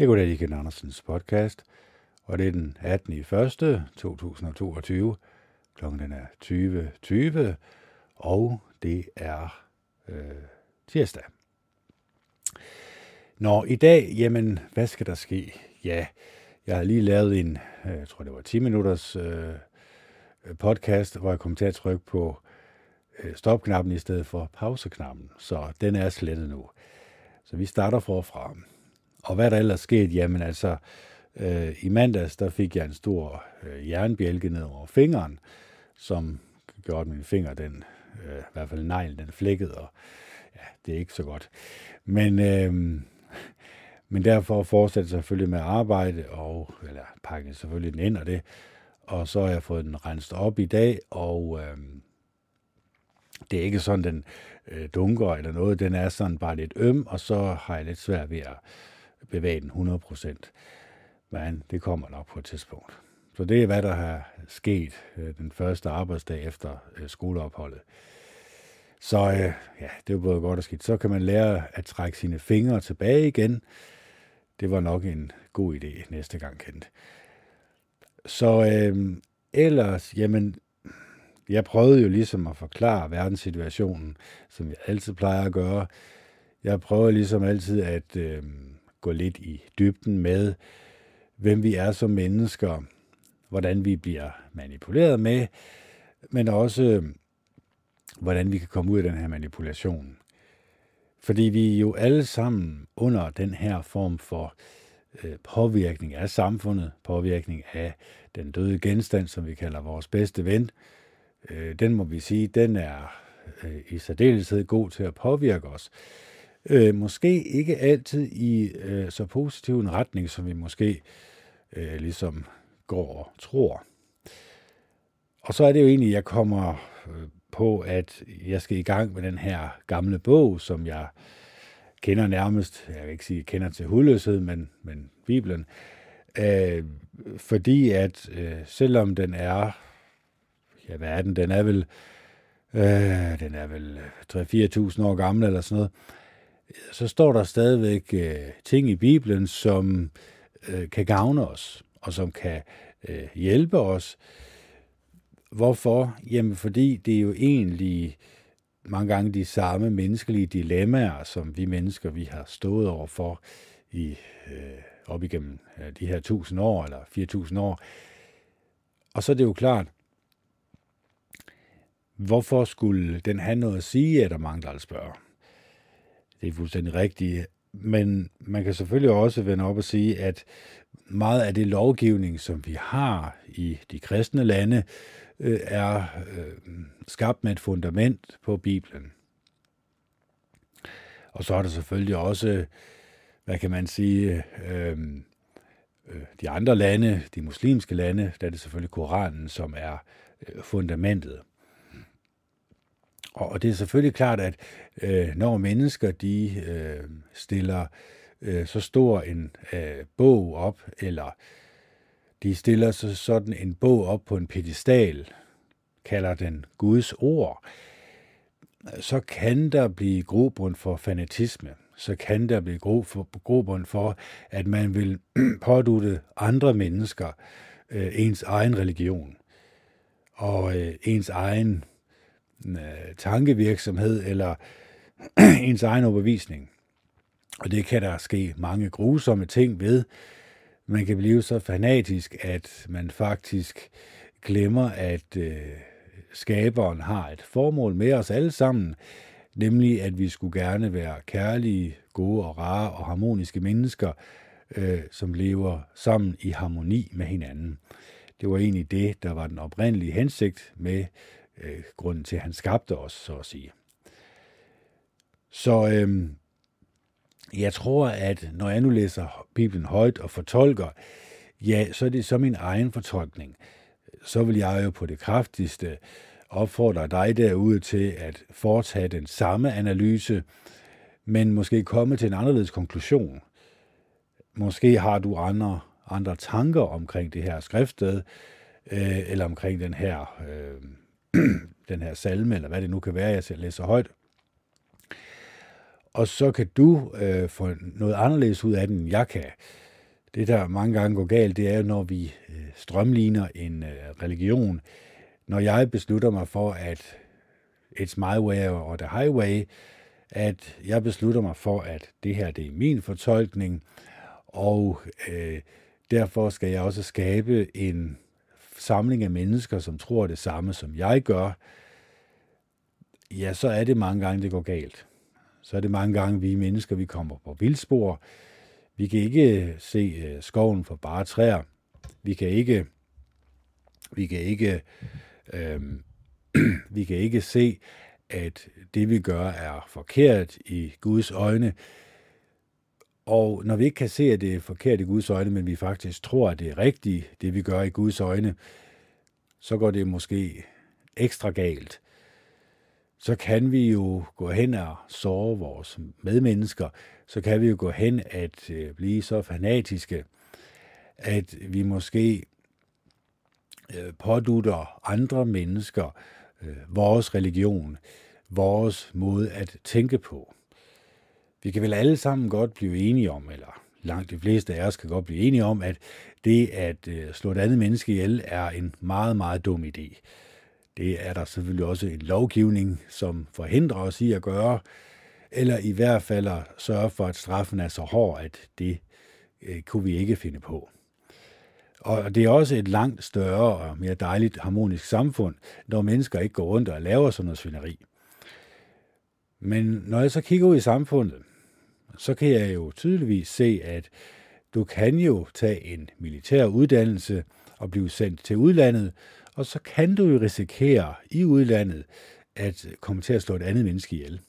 Jeg går i Ken Andersens podcast, og det er den 18. i 1. 2022. Klokken er 20.20, og det er øh, tirsdag. Nå, i dag, jamen, hvad skal der ske? Ja, jeg har lige lavet en, øh, jeg tror det var 10 minutters øh, podcast, hvor jeg kom til at trykke på øh, stopknappen i stedet for pauseknappen, så den er slettet nu. Så vi starter forfra. Og hvad der ellers sket? Jamen altså, øh, i mandags, der fik jeg en stor øh, jernbjælke ned over fingeren, som gjorde, at min finger, den, øh, i hvert fald neglen, den flækkede, og ja, det er ikke så godt. Men, øh, men derfor fortsatte jeg selvfølgelig med at arbejde, og, eller pakke selvfølgelig den ind og det, og så har jeg fået den renset op i dag, og øh, det er ikke sådan, den øh, dunker eller noget, den er sådan bare lidt øm, og så har jeg lidt svært ved at bevæge den 100%. Men det kommer nok på et tidspunkt. Så det er, hvad der har sket øh, den første arbejdsdag efter øh, skoleopholdet. Så øh, ja, det var både godt og skidt. Så kan man lære at trække sine fingre tilbage igen. Det var nok en god idé næste gang, kendt. Så øh, ellers, jamen, jeg prøvede jo ligesom at forklare verdenssituationen, som jeg altid plejer at gøre. Jeg prøver ligesom altid at øh, gå lidt i dybden med, hvem vi er som mennesker, hvordan vi bliver manipuleret med, men også hvordan vi kan komme ud af den her manipulation. Fordi vi er jo alle sammen under den her form for øh, påvirkning af samfundet, påvirkning af den døde genstand, som vi kalder vores bedste ven. Øh, den må vi sige, den er øh, i særdeleshed god til at påvirke os. Øh, Øh, måske ikke altid i øh, så positiv en retning, som vi måske øh, ligesom går og tror. Og så er det jo egentlig, jeg kommer øh, på, at jeg skal i gang med den her gamle bog, som jeg kender nærmest, jeg vil ikke sige, kender til hudløshed, men, men Bibelen. Øh, fordi at øh, selvom den er, ja hvad er den, den er vel, øh, den er vel 3-4.000 år gammel eller sådan noget, så står der stadigvæk øh, ting i Bibelen, som øh, kan gavne os, og som kan øh, hjælpe os. Hvorfor? Jamen fordi det er jo egentlig mange gange de samme menneskelige dilemmaer, som vi mennesker vi har stået over for i øh, op igennem øh, de her 1000 år eller 4000 år. Og så er det jo klart, hvorfor skulle den have noget at sige, er der mange, der spørger. Det er fuldstændig rigtigt. Men man kan selvfølgelig også vende op og sige, at meget af det lovgivning, som vi har i de kristne lande, øh, er øh, skabt med et fundament på Bibelen. Og så er der selvfølgelig også, hvad kan man sige, øh, øh de andre lande, de muslimske lande, der er det selvfølgelig Koranen, som er øh, fundamentet. Og, og det er selvfølgelig klart, at øh, når mennesker de øh, stiller øh, så stor en øh, bog op, eller de stiller så sådan en bog op på en pedestal, kalder den Guds ord, så kan der blive grobund for fanatisme. Så kan der blive grobund for, at man vil pådute andre mennesker øh, ens egen religion og øh, ens egen Øh, tankevirksomhed eller ens egen overbevisning. Og det kan der ske mange grusomme ting ved. Man kan blive så fanatisk, at man faktisk glemmer, at øh, skaberen har et formål med os alle sammen, nemlig at vi skulle gerne være kærlige, gode og rare og harmoniske mennesker, øh, som lever sammen i harmoni med hinanden. Det var egentlig det, der var den oprindelige hensigt med øh, grunden til, at han skabte os, så at sige. Så øh, jeg tror, at når jeg nu læser Bibelen højt og fortolker, ja, så er det så min egen fortolkning. Så vil jeg jo på det kraftigste opfordre dig derude til at foretage den samme analyse, men måske komme til en anderledes konklusion. Måske har du andre, andre tanker omkring det her skriftsted, øh, eller omkring den her, øh, den her salme, eller hvad det nu kan være, jeg læser højt. Og så kan du øh, få noget anderledes ud af den, end jeg kan. det, der mange gange går galt, det er, når vi øh, strømligner en øh, religion. Når jeg beslutter mig for, at it's my way or the highway, at jeg beslutter mig for, at det her det er min fortolkning, og øh, derfor skal jeg også skabe en samling af mennesker, som tror det samme, som jeg gør, ja, så er det mange gange, det går galt. Så er det mange gange, vi mennesker, vi kommer på vildspor. Vi kan ikke se øh, skoven for bare træer. Vi kan ikke, vi kan ikke, øh, vi kan ikke se, at det vi gør er forkert i Guds øjne. Og når vi ikke kan se, at det er forkert i Guds øjne, men vi faktisk tror, at det er rigtigt, det vi gør i Guds øjne, så går det måske ekstra galt. Så kan vi jo gå hen og såre vores medmennesker. Så kan vi jo gå hen at øh, blive så fanatiske, at vi måske øh, pådutter andre mennesker øh, vores religion, vores måde at tænke på. Vi kan vel alle sammen godt blive enige om, eller langt de fleste af os kan godt blive enige om, at det at øh, slå et andet menneske ihjel er en meget, meget dum idé. Det er der selvfølgelig også en lovgivning, som forhindrer os i at gøre, eller i hvert fald at sørge for, at straffen er så hård, at det øh, kunne vi ikke finde på. Og det er også et langt større og mere dejligt harmonisk samfund, når mennesker ikke går rundt og laver sådan noget svineri. Men når jeg så kigger ud i samfundet, så kan jeg jo tydeligvis se, at du kan jo tage en militær uddannelse og blive sendt til udlandet, og så kan du jo risikere i udlandet at komme til at slå et andet menneske ihjel.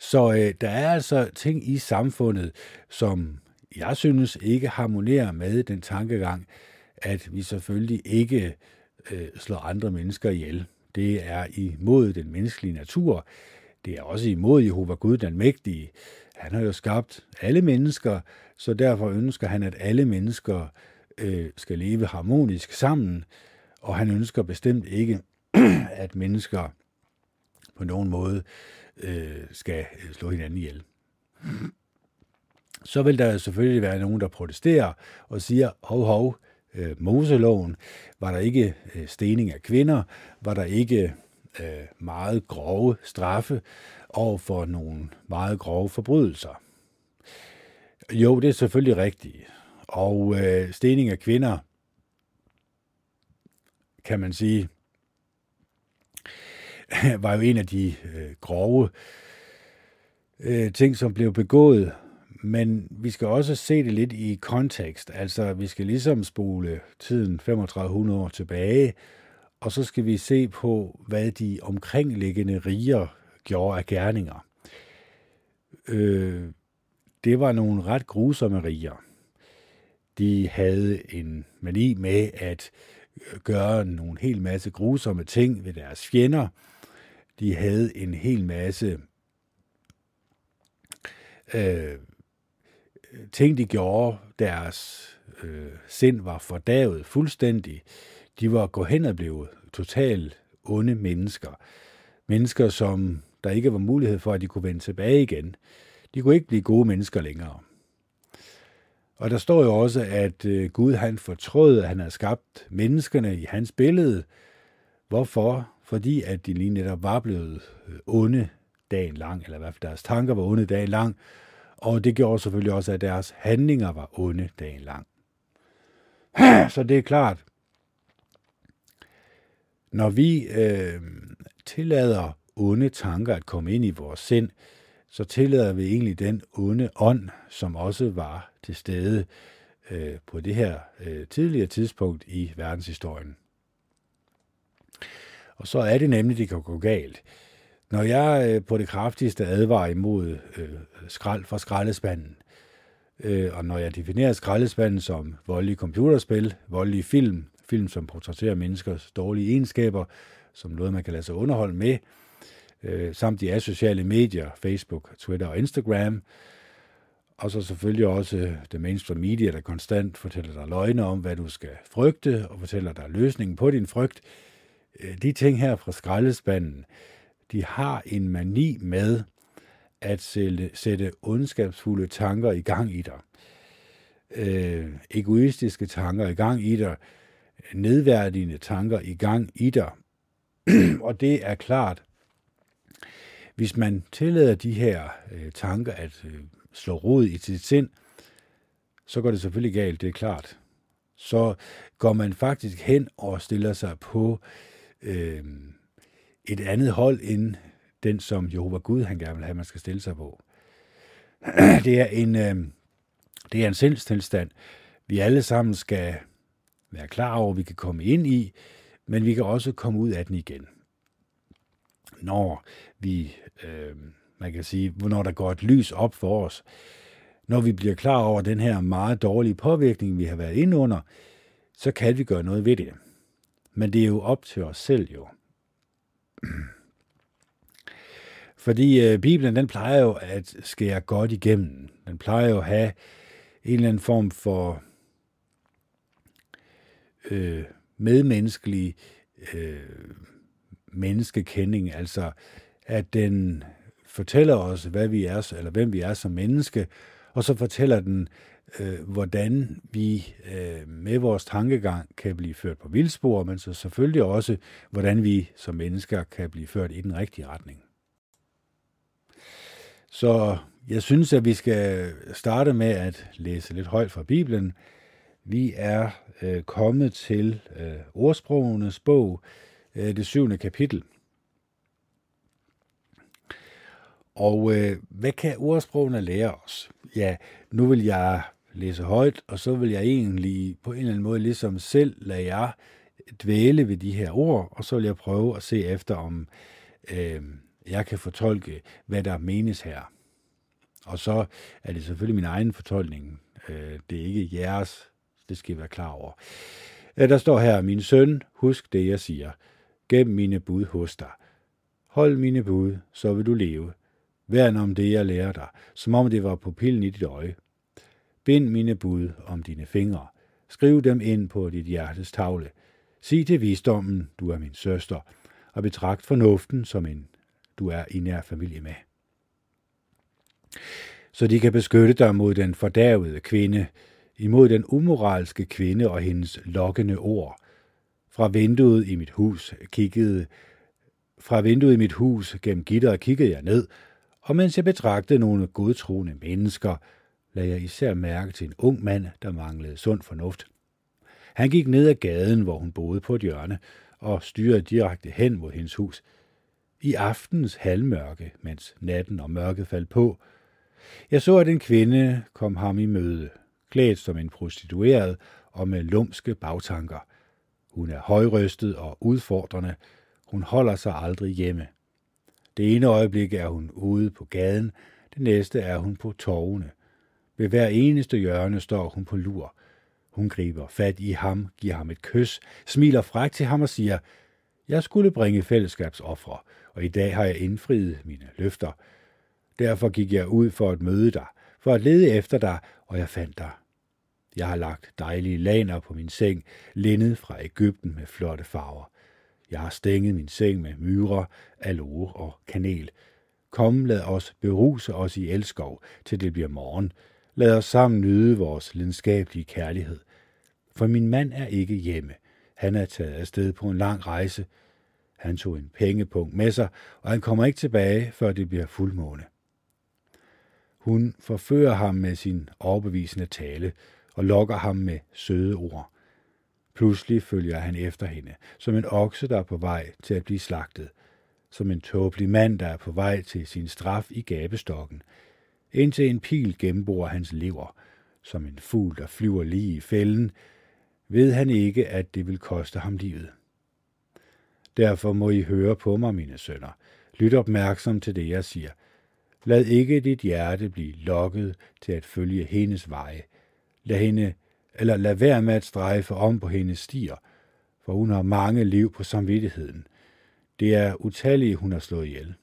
Så øh, der er altså ting i samfundet, som jeg synes ikke harmonerer med den tankegang, at vi selvfølgelig ikke øh, slår andre mennesker ihjel. Det er imod den menneskelige natur. Det er også imod Jehova Gud, den mægtige. Han har jo skabt alle mennesker, så derfor ønsker han, at alle mennesker øh, skal leve harmonisk sammen, og han ønsker bestemt ikke, at mennesker på nogen måde øh, skal øh, slå hinanden ihjel. Så vil der selvfølgelig være nogen, der protesterer og siger, hov, hov, øh, Moseloven, var der ikke øh, stening af kvinder, var der ikke øh, meget grove straffe over for nogle meget grove forbrydelser. Jo, det er selvfølgelig rigtigt. Og øh, stening af kvinder, kan man sige, var jo en af de øh, grove øh, ting, som blev begået. Men vi skal også se det lidt i kontekst. Altså, vi skal ligesom spole tiden 3500 år tilbage, og så skal vi se på, hvad de omkringliggende riger gjorde af gerninger. Øh, det var nogle ret grusomme riger. De havde en mani med at gøre nogle hel masse grusomme ting ved deres fjender. De havde en hel masse øh, ting, de gjorde. Deres øh, sind var fordavet fuldstændig. De var gået hen og blevet totalt onde mennesker. Mennesker, som der ikke var mulighed for, at de kunne vende tilbage igen. De kunne ikke blive gode mennesker længere. Og der står jo også, at øh, Gud han fortrød, at han har skabt menneskerne i hans billede. Hvorfor? Fordi at de lige netop var blevet øh, onde dagen lang, eller i hvert fald deres tanker var onde dagen lang, og det gjorde selvfølgelig også, at deres handlinger var onde dagen lang. Så det er klart, når vi øh, tillader onde tanker at komme ind i vores sind, så tillader vi egentlig den onde ånd, som også var til stede øh, på det her øh, tidligere tidspunkt i verdenshistorien. Og så er det nemlig, det kan gå galt. Når jeg øh, på det kraftigste advarer imod øh, skrald fra skraldespanden, øh, og når jeg definerer skraldespanden som voldelige computerspil, voldelige film, film som portrætterer menneskers dårlige egenskaber, som noget, man kan lade sig underholde med, øh, samt de asociale medier, Facebook, Twitter og Instagram, og så selvfølgelig også øh, det mainstream media, der konstant fortæller dig løgne om, hvad du skal frygte, og fortæller dig løsningen på din frygt. Øh, de ting her fra skraldespanden, de har en mani med at sætte, sætte ondskabsfulde tanker i gang i dig. øh, egoistiske tanker i gang i dig, nedværdigende tanker i gang i dig. og det er klart, hvis man tillader de her øh, tanker at øh, slå rod i sit sind, så går det selvfølgelig galt, det er klart. Så går man faktisk hen og stiller sig på øh, et andet hold end den, som Jehova Gud han gerne vil have, man skal stille sig på. Det er en, øh, det er en sindstilstand, vi alle sammen skal være klar over, vi kan komme ind i, men vi kan også komme ud af den igen. Når vi, øh, man kan sige, når der går et lys op for os, når vi bliver klar over den her meget dårlige påvirkning, vi har været inde under, så kan vi gøre noget ved det. Men det er jo op til os selv jo. Fordi øh, Bibelen, den plejer jo at skære godt igennem. Den plejer jo at have en eller anden form for øh, medmenneskelig øh, menneskekending, altså at den fortæller os, hvad vi er, eller hvem vi er som menneske, og så fortæller den, øh, hvordan vi øh, med vores tankegang kan blive ført på vildspor, men så selvfølgelig også, hvordan vi som mennesker kan blive ført i den rigtige retning. Så jeg synes, at vi skal starte med at læse lidt højt fra Bibelen. Vi er øh, kommet til øh, ordsprogenes bog, øh, det syvende kapitel. Og øh, hvad kan ordsprogene lære os? Ja, nu vil jeg læse højt, og så vil jeg egentlig på en eller anden måde ligesom selv lade jer dvæle ved de her ord, og så vil jeg prøve at se efter, om øh, jeg kan fortolke, hvad der menes her. Og så er det selvfølgelig min egen fortolkning. Øh, det er ikke jeres. Det skal I være klar over. Øh, der står her, min søn, husk det, jeg siger. Gem mine bud hos dig. Hold mine bud, så vil du leve. Værn om det, jeg lærer dig, som om det var på pillen i dit øje. Bind mine bud om dine fingre. Skriv dem ind på dit hjertes tavle. Sig til visdommen, du er min søster, og betragt fornuften som en, du er i nær familie med så de kan beskytte dig mod den fordærvede kvinde, imod den umoralske kvinde og hendes lokkende ord. Fra vinduet i mit hus kiggede fra vinduet i mit hus gennem gitteret kiggede jeg ned, og mens jeg betragtede nogle godtroende mennesker, lagde jeg især mærke til en ung mand, der manglede sund fornuft. Han gik ned ad gaden, hvor hun boede på et hjørne, og styrede direkte hen mod hendes hus. I aftens halvmørke, mens natten og mørket faldt på, jeg så, at en kvinde kom ham i møde, klædt som en prostitueret og med lumske bagtanker. Hun er højrøstet og udfordrende. Hun holder sig aldrig hjemme. Det ene øjeblik er hun ude på gaden, det næste er hun på torvene. Ved hver eneste hjørne står hun på lur. Hun griber fat i ham, giver ham et kys, smiler frækt til ham og siger, jeg skulle bringe fællesskabsoffre, og i dag har jeg indfriet mine løfter. Derfor gik jeg ud for at møde dig, for at lede efter dig, og jeg fandt dig. Jeg har lagt dejlige laner på min seng, lindet fra Ægypten med flotte farver. Jeg har stænget min seng med myrer, aloe og kanel. Kom, lad os beruse os i elskov, til det bliver morgen. Lad os sammen nyde vores lidenskabelige kærlighed. For min mand er ikke hjemme. Han er taget afsted på en lang rejse. Han tog en pengepunkt med sig, og han kommer ikke tilbage, før det bliver fuldmåne. Hun forfører ham med sin overbevisende tale og lokker ham med søde ord. Pludselig følger han efter hende, som en okse, der er på vej til at blive slagtet, som en tåbelig mand, der er på vej til sin straf i gabestokken, indtil en pil gennemborer hans lever, som en fugl, der flyver lige i fælden, ved han ikke, at det vil koste ham livet. Derfor må I høre på mig, mine sønner. Lyt opmærksom til det, jeg siger – Lad ikke dit hjerte blive lokket til at følge hendes veje. Lad hende, eller lad være med at strejfe om på hendes stier, for hun har mange liv på samvittigheden. Det er utallige, hun har slået ihjel.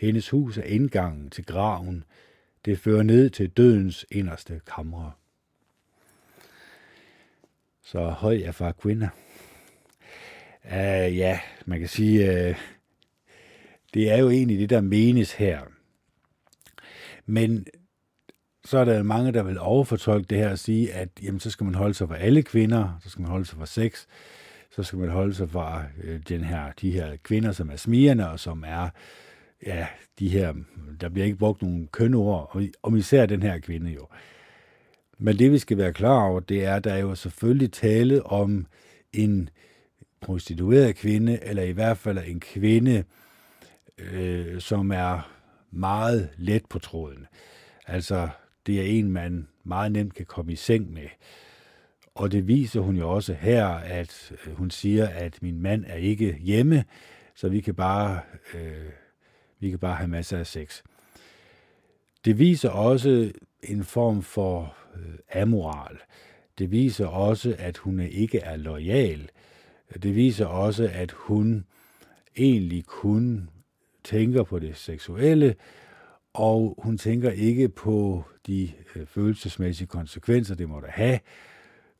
Hendes hus er indgangen til graven. Det fører ned til dødens inderste kamre. Så høj er fra kvinder. Uh, ah, ja, man kan sige, uh, det er jo egentlig det, der menes her. Men så er der mange, der vil overfortolke det her og sige, at jamen, så skal man holde sig for alle kvinder, så skal man holde sig for sex, så skal man holde sig for øh, den her, de her kvinder, som er smigerne, og som er, ja, de her, der bliver ikke brugt nogen kønord, og, især den her kvinde jo. Men det vi skal være klar over, det er, at der er jo selvfølgelig tale om en prostitueret kvinde, eller i hvert fald en kvinde, øh, som er meget let på tråden. Altså, det er en, man meget nemt kan komme i seng med. Og det viser hun jo også her, at øh, hun siger, at min mand er ikke hjemme, så vi kan bare, øh, vi kan bare have masser af sex. Det viser også en form for øh, amoral. Det viser også, at hun ikke er lojal. Det viser også, at hun egentlig kun tænker på det seksuelle, og hun tænker ikke på de øh, følelsesmæssige konsekvenser, det må have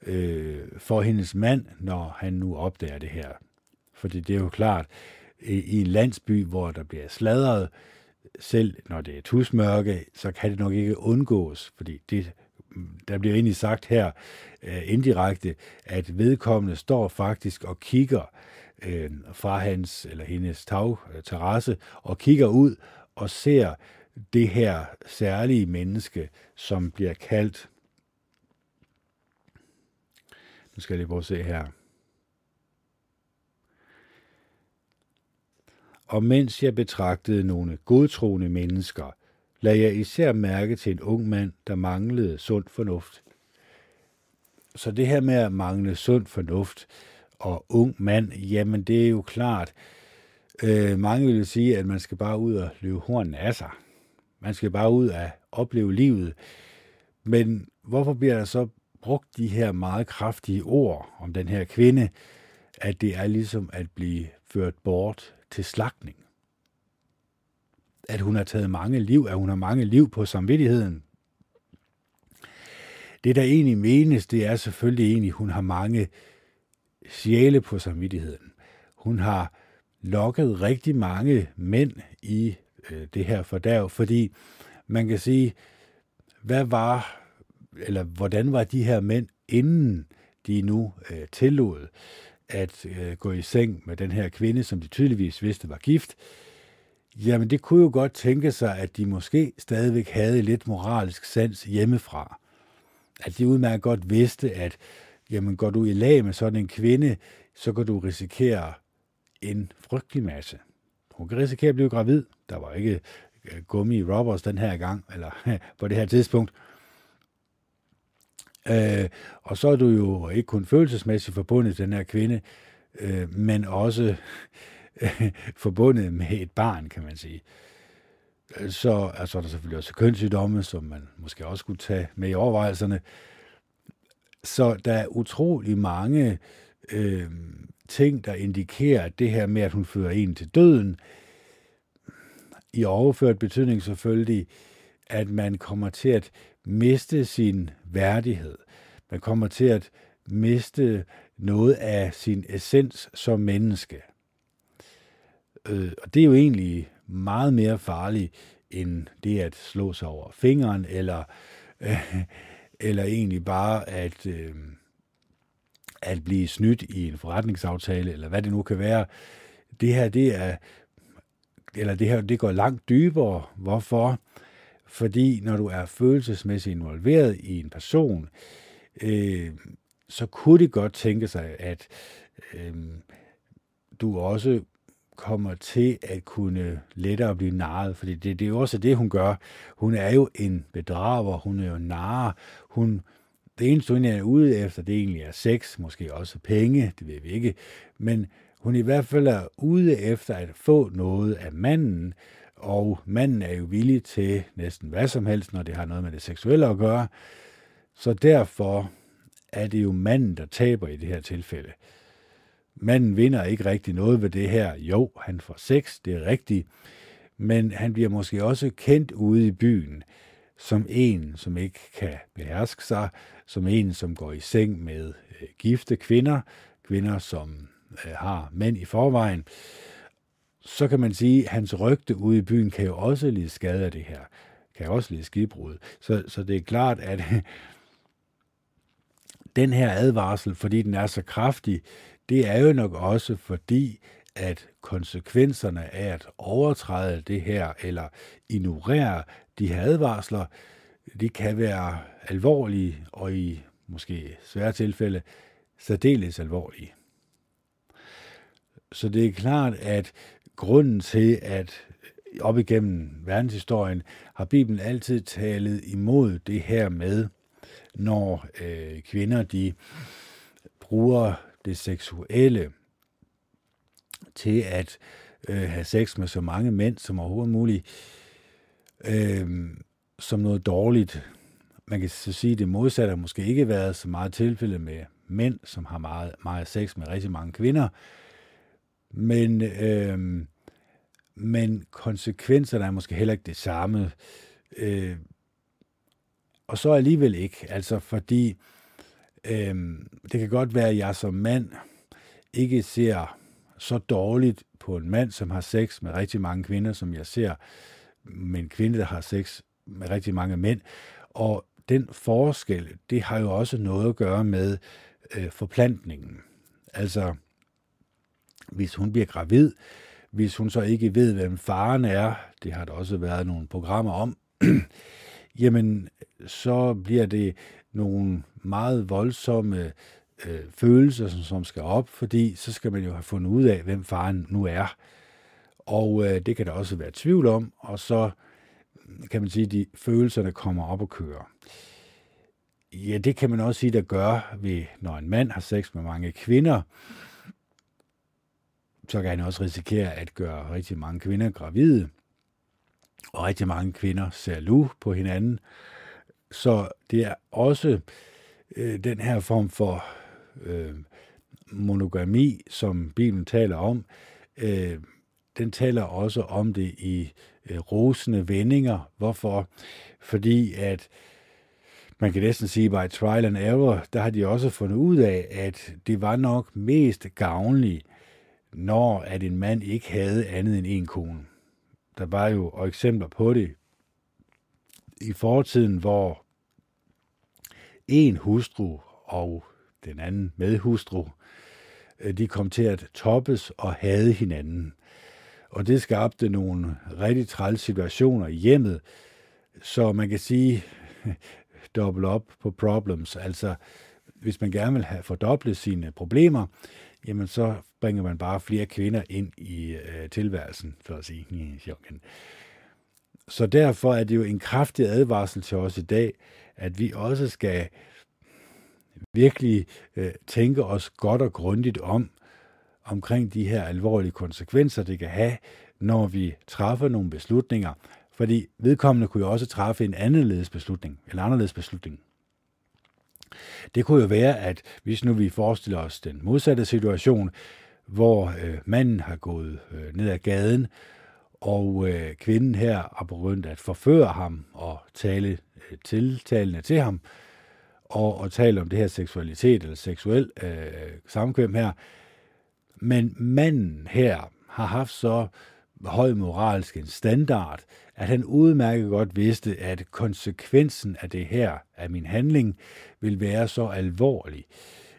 øh, for hendes mand, når han nu opdager det her. Fordi det er jo klart, i en landsby, hvor der bliver sladret, selv når det er tusmørke, så kan det nok ikke undgås, fordi det, der bliver egentlig sagt her øh, indirekte, at vedkommende står faktisk og kigger øh, fra hans eller hendes tagterrasse og kigger ud og ser det her særlige menneske, som bliver kaldt, nu skal jeg lige prøve at se her, og mens jeg betragtede nogle godtroende mennesker, lagde jeg især mærke til en ung mand, der manglede sund fornuft. Så det her med at mangle sund fornuft og ung mand, jamen det er jo klart, øh, mange vil sige, at man skal bare ud og løbe hornene af sig. Man skal bare ud og opleve livet. Men hvorfor bliver der så brugt de her meget kraftige ord om den her kvinde, at det er ligesom at blive ført bort til slagtning? At hun har taget mange liv, at hun har mange liv på samvittigheden. Det, der egentlig menes, det er selvfølgelig egentlig, at hun har mange sjæle på samvittigheden. Hun har lokket rigtig mange mænd i øh, det her fordærv, fordi man kan sige, hvad var, eller hvordan var de her mænd, inden de nu øh, tillod at øh, gå i seng med den her kvinde, som de tydeligvis vidste var gift, jamen det kunne jo godt tænke sig, at de måske stadigvæk havde lidt moralsk sans hjemmefra. At de udmærket godt vidste, at jamen går du i lag med sådan en kvinde, så kan du risikere en frygtelig masse. Hun kan risikere at blive gravid. Der var ikke øh, gummi i robbers den her gang, eller på det her tidspunkt. Øh, og så er du jo ikke kun følelsesmæssigt forbundet til den her kvinde, øh, men også øh, forbundet med et barn, kan man sige. Så altså, er der selvfølgelig også kønssygdomme, som man måske også skulle tage med i overvejelserne. Så der er utrolig mange øh, ting, der indikerer, at det her med, at hun fører en til døden, i overført betydning selvfølgelig, at man kommer til at miste sin værdighed. Man kommer til at miste noget af sin essens som menneske. Øh, og det er jo egentlig meget mere farligt, end det at slå sig over fingeren, eller, øh, eller egentlig bare at, øh, at blive snydt i en forretningsaftale, eller hvad det nu kan være. Det her, det er, eller det her, det går langt dybere. Hvorfor? Fordi når du er følelsesmæssigt involveret i en person, øh, så kunne det godt tænke sig, at øh, du også kommer til at kunne lettere blive narret, fordi det, det er jo også det, hun gør. Hun er jo en bedrager, hun er jo narre, hun det eneste, hun er ude efter, det egentlig er sex, måske også penge, det ved vi ikke, men hun i hvert fald er ude efter at få noget af manden, og manden er jo villig til næsten hvad som helst, når det har noget med det seksuelle at gøre. Så derfor er det jo manden, der taber i det her tilfælde. Manden vinder ikke rigtig noget ved det her. Jo, han får sex, det er rigtigt, men han bliver måske også kendt ude i byen som en, som ikke kan beherske sig, som en, som går i seng med øh, gifte kvinder, kvinder, som øh, har mænd i forvejen, så kan man sige, at hans rygte ude i byen kan jo også lide skade af det her. kan jo også lide skibbrud. Så, så det er klart, at den her advarsel, fordi den er så kraftig, det er jo nok også fordi, at konsekvenserne af at overtræde det her, eller ignorere de her advarsler, de kan være alvorlige, og i måske svære tilfælde, særdeles alvorlige. Så det er klart, at grunden til, at op igennem verdenshistorien har Bibelen altid talet imod det her med, når øh, kvinder de bruger det seksuelle til at øh, have sex med så mange mænd som overhovedet muligt, øh, som noget dårligt. Man kan så sige, at det modsatte har måske ikke været så meget tilfælde med mænd, som har meget, meget sex med rigtig mange kvinder, men, øh, men konsekvenserne er måske heller ikke det samme. Øh, og så alligevel ikke, altså fordi øh, det kan godt være, at jeg som mand ikke ser så dårligt på en mand, som har sex med rigtig mange kvinder, som jeg ser med en kvinde, der har sex med rigtig mange mænd. Og den forskel, det har jo også noget at gøre med øh, forplantningen. Altså, hvis hun bliver gravid, hvis hun så ikke ved, hvem faren er, det har der også været nogle programmer om, jamen, så bliver det nogle meget voldsomme øh, følelser, som, som skal op, fordi så skal man jo have fundet ud af, hvem faren nu er. Og øh, det kan der også være tvivl om, og så mm, kan man sige, at de følelserne kommer op og kører. Ja, det kan man også sige, der gør ved, når en mand har sex med mange kvinder, så kan han også risikere at gøre rigtig mange kvinder gravide, og rigtig mange kvinder ser lu på hinanden. Så det er også øh, den her form for øh, monogami, som Bibelen taler om, øh, den taler også om det i øh, rosende vendinger. Hvorfor? Fordi at man kan næsten sige, by trial and error, der har de også fundet ud af, at det var nok mest gavnligt, når at en mand ikke havde andet end en kone. Der var jo og eksempler på det i fortiden, hvor en hustru og den anden medhustru, øh, de kom til at toppes og hade hinanden. Og det skabte nogle rigtig træls situationer i hjemmet, så man kan sige, double up på problems. Altså, hvis man gerne vil have fordoblet sine problemer, jamen så bringer man bare flere kvinder ind i øh, tilværelsen, for at sige. Så derfor er det jo en kraftig advarsel til os i dag, at vi også skal virkelig øh, tænke os godt og grundigt om, omkring de her alvorlige konsekvenser, det kan have, når vi træffer nogle beslutninger. Fordi vedkommende kunne jo også træffe en anderledes beslutning, en anderledes beslutning. Det kunne jo være, at hvis nu vi forestiller os den modsatte situation, hvor øh, manden har gået øh, ned ad gaden, og øh, kvinden her har begyndt at forføre ham og tale øh, tiltalende til ham, og, og tale om det her seksualitet eller seksuel øh, samkvem her. Men manden her har haft så høj moralsk en standard, at han udmærket godt vidste, at konsekvensen af det her, af min handling, vil være så alvorlig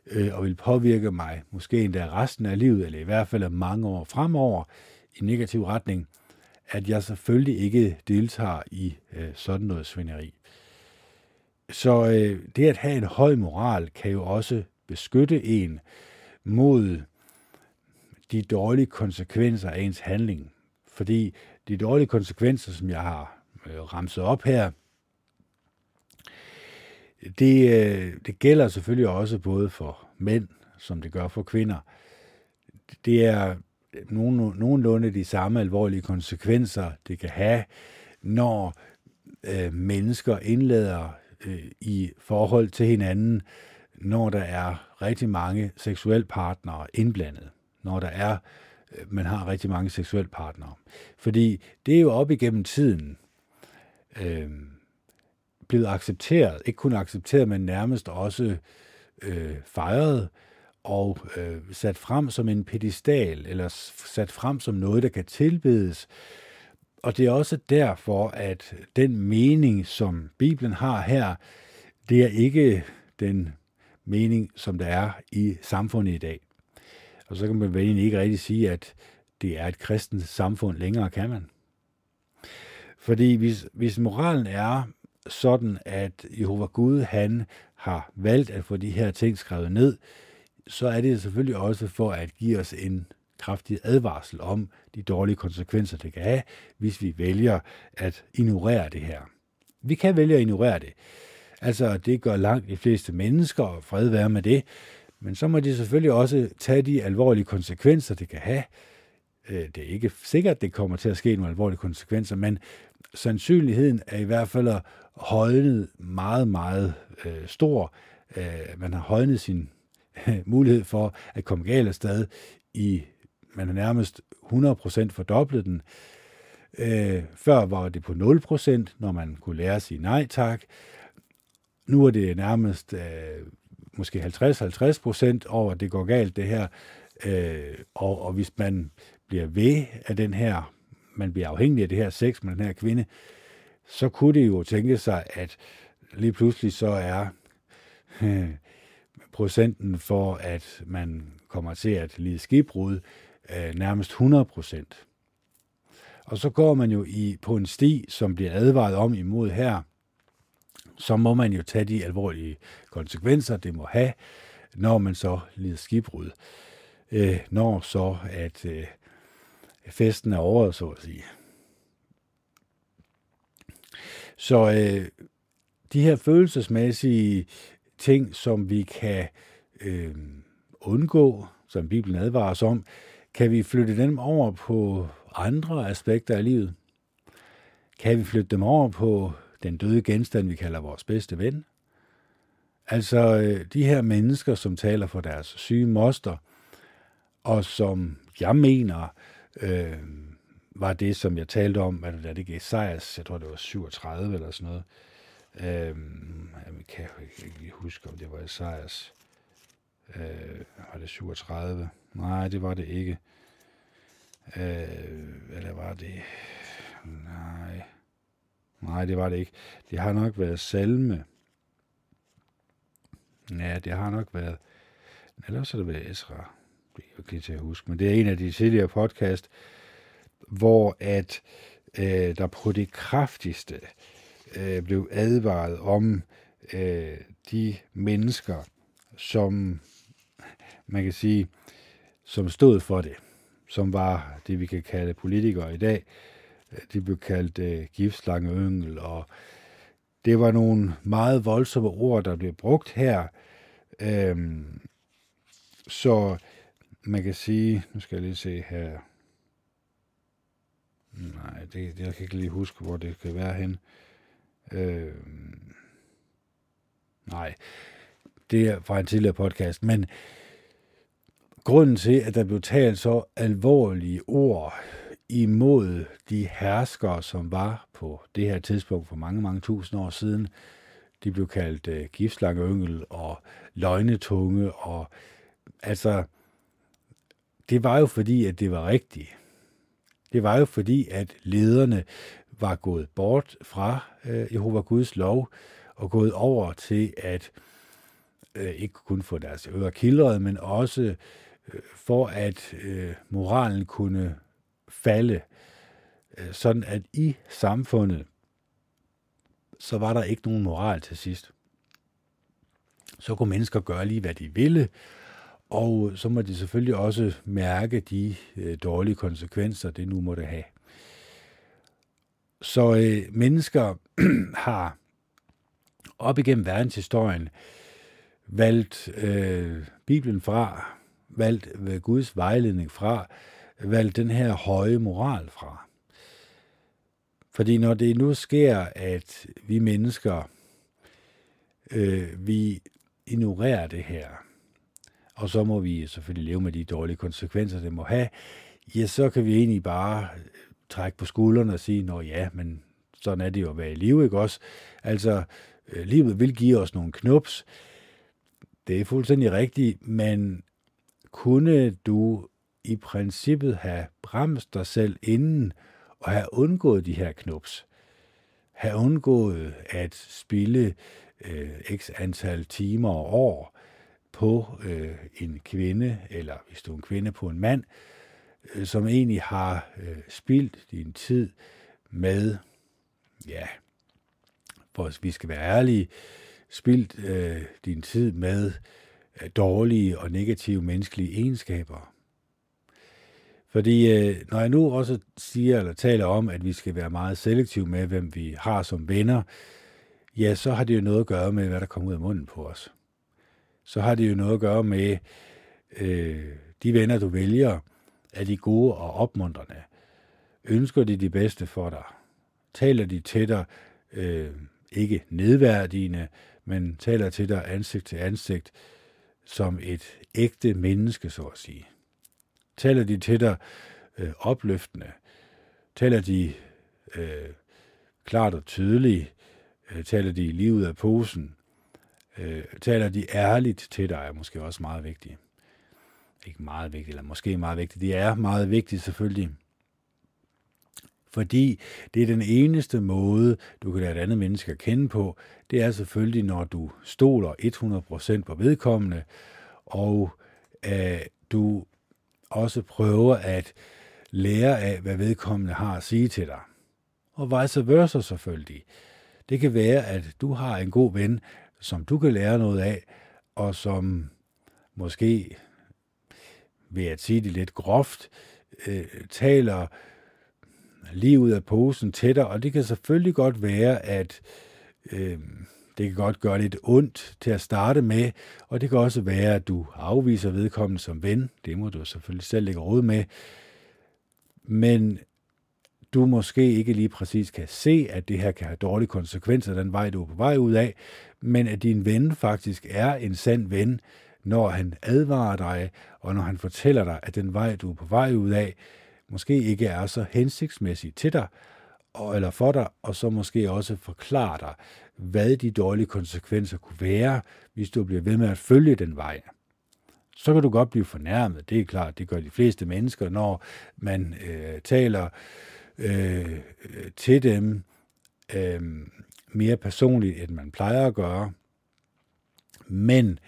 øh, og vil påvirke mig måske endda resten af livet, eller i hvert fald mange år fremover, i negativ retning, at jeg selvfølgelig ikke deltager i øh, sådan noget svineri. Så øh, det at have en høj moral kan jo også beskytte en mod de dårlige konsekvenser af ens handling. Fordi de dårlige konsekvenser, som jeg har øh, ramset op her, det, øh, det gælder selvfølgelig også både for mænd, som det gør for kvinder. Det er nogen, nogenlunde de samme alvorlige konsekvenser, det kan have, når øh, mennesker indlader øh, i forhold til hinanden, når der er rigtig mange seksuelle partnere indblandet. Når der er, øh, man har rigtig mange seksuelle partnere. Fordi det er jo op igennem tiden øh, blevet accepteret, ikke kun accepteret, men nærmest også øh, fejret og øh, sat frem som en pedestal, eller sat frem som noget, der kan tilbedes. og det er også derfor, at den mening, som Bibelen har her, det er ikke den mening, som der er i samfundet i dag. Og så kan man vel egentlig ikke rigtig sige, at det er et kristent samfund længere, kan man. Fordi hvis, hvis moralen er sådan, at Jehova Gud, han har valgt at få de her ting skrevet ned, så er det selvfølgelig også for at give os en kraftig advarsel om de dårlige konsekvenser, det kan have, hvis vi vælger at ignorere det her. Vi kan vælge at ignorere det. Altså, det gør langt de fleste mennesker, og fred være med det. Men så må de selvfølgelig også tage de alvorlige konsekvenser, det kan have. Øh, det er ikke sikkert, at det kommer til at ske nogle alvorlige konsekvenser, men sandsynligheden er i hvert fald højnet meget, meget øh, stor. Øh, man har højnet sin øh, mulighed for at komme galt af sted i, man har nærmest 100% fordoblet den. Øh, før var det på 0%, når man kunne lære at sige nej tak. Nu er det nærmest øh, måske 50-50% over, at det går galt det her. Øh, og, og hvis man bliver ved af den her, man bliver afhængig af det her sex med den her kvinde, så kunne det jo tænke sig, at lige pludselig så er øh, procenten for, at man kommer til at lide skibbrud, øh, nærmest 100 procent. Og så går man jo i, på en sti, som bliver advaret om imod her, så må man jo tage de alvorlige konsekvenser, det må have, når man så lider skibbrud. Øh, når så, at øh, festen er over, så at sige. Så øh, de her følelsesmæssige ting, som vi kan øh, undgå, som Bibelen advarer os om, kan vi flytte dem over på andre aspekter af livet? Kan vi flytte dem over på den døde genstand, vi kalder vores bedste ven? Altså øh, de her mennesker, som taler for deres syge moster, og som jeg mener øh, var det, som jeg talte om, hvad det, det gik Esajas, jeg tror det var 37 eller sådan noget. Øh, jeg kan ikke lige huske, om det var Esajas. Øh, var det 37? Nej, det var det ikke. Øh, eller var det... Nej. Nej, det var det ikke. Det har nok været salme. Ja, det har nok været... Eller så har det været Esra. Det er ikke til at huske. Men det er en af de tidligere podcast, hvor at øh, der på det kraftigste øh, blev advaret om øh, de mennesker, som man kan sige, som stod for det, som var det, vi kan kalde politikere i dag. De blev kaldt øh, giftslangeøngel, og det var nogle meget voldsomme ord, der blev brugt her. Øhm, så man kan sige, nu skal jeg lige se her. Nej, det, jeg kan ikke lige huske, hvor det kan være hen. Øhm, nej, det er fra en tidligere podcast, men grunden til, at der blev talt så alvorlige ord imod de herskere, som var på det her tidspunkt for mange, mange tusind år siden, de blev kaldt øh, uh, giftslange og løgnetunge, og altså, det var jo fordi, at det var rigtigt. Det var jo fordi, at lederne var gået bort fra uh, Jehova Guds lov, og gået over til at uh, ikke kun få deres ører kildret, men også for at øh, moralen kunne falde, øh, sådan at i samfundet, så var der ikke nogen moral til sidst. Så kunne mennesker gøre lige, hvad de ville, og så må de selvfølgelig også mærke de øh, dårlige konsekvenser, det nu måtte have. Så øh, mennesker har op igennem verdenshistorien valgt øh, Bibelen fra, valgt ved Guds vejledning fra, valgt den her høje moral fra. Fordi når det nu sker, at vi mennesker, øh, vi ignorerer det her, og så må vi selvfølgelig leve med de dårlige konsekvenser, det må have, ja, så kan vi egentlig bare trække på skuldrene og sige, nå ja, men sådan er det jo at være i live, ikke også? Altså, øh, livet vil give os nogle knups. Det er fuldstændig rigtigt, men kunne du i princippet have bremst dig selv inden og have undgået de her knups. Have undgået at spille øh, x antal timer og år på øh, en kvinde, eller hvis du er en kvinde på en mand, øh, som egentlig har øh, spildt din tid med, ja, for vi skal være ærlige, spildt øh, din tid med øh, dårlige og negative menneskelige egenskaber. Fordi øh, når jeg nu også siger eller taler om, at vi skal være meget selektive med, hvem vi har som venner, ja, så har det jo noget at gøre med, hvad der kommer ud af munden på os. Så har det jo noget at gøre med øh, de venner, du vælger, er de gode og opmuntrende. Ønsker de de bedste for dig? Taler de til dig øh, ikke nedværdigende, men taler til dig ansigt til ansigt som et ægte menneske, så at sige. Taler de til dig øh, opløftende? Taler de øh, klart og tydeligt? Øh, taler de lige ud af posen? Øh, taler de ærligt til dig, er måske også meget vigtigt. Ikke meget vigtigt, eller måske meget vigtigt. Det er meget vigtigt selvfølgelig. Fordi det er den eneste måde, du kan lade et andet menneske at kende på. Det er selvfølgelig, når du stoler 100% på vedkommende, og øh, du også prøver at lære af, hvad vedkommende har at sige til dig. Og vice versa selvfølgelig. Det kan være, at du har en god ven, som du kan lære noget af, og som måske, ved at sige det lidt groft, øh, taler lige ud af posen til dig, og det kan selvfølgelig godt være, at øh, det kan godt gøre lidt ondt til at starte med, og det kan også være, at du afviser vedkommende som ven. Det må du selvfølgelig selv lægge råd med. Men du måske ikke lige præcis kan se, at det her kan have dårlige konsekvenser, den vej, du er på vej ud af, men at din ven faktisk er en sand ven, når han advarer dig, og når han fortæller dig, at den vej, du er på vej ud af, måske ikke er så hensigtsmæssig til dig, og, eller for dig, og så måske også forklare dig, hvad de dårlige konsekvenser kunne være, hvis du bliver ved med at følge den vej. Så kan du godt blive fornærmet, det er klart, det gør de fleste mennesker, når man øh, taler øh, til dem øh, mere personligt, end man plejer at gøre. Men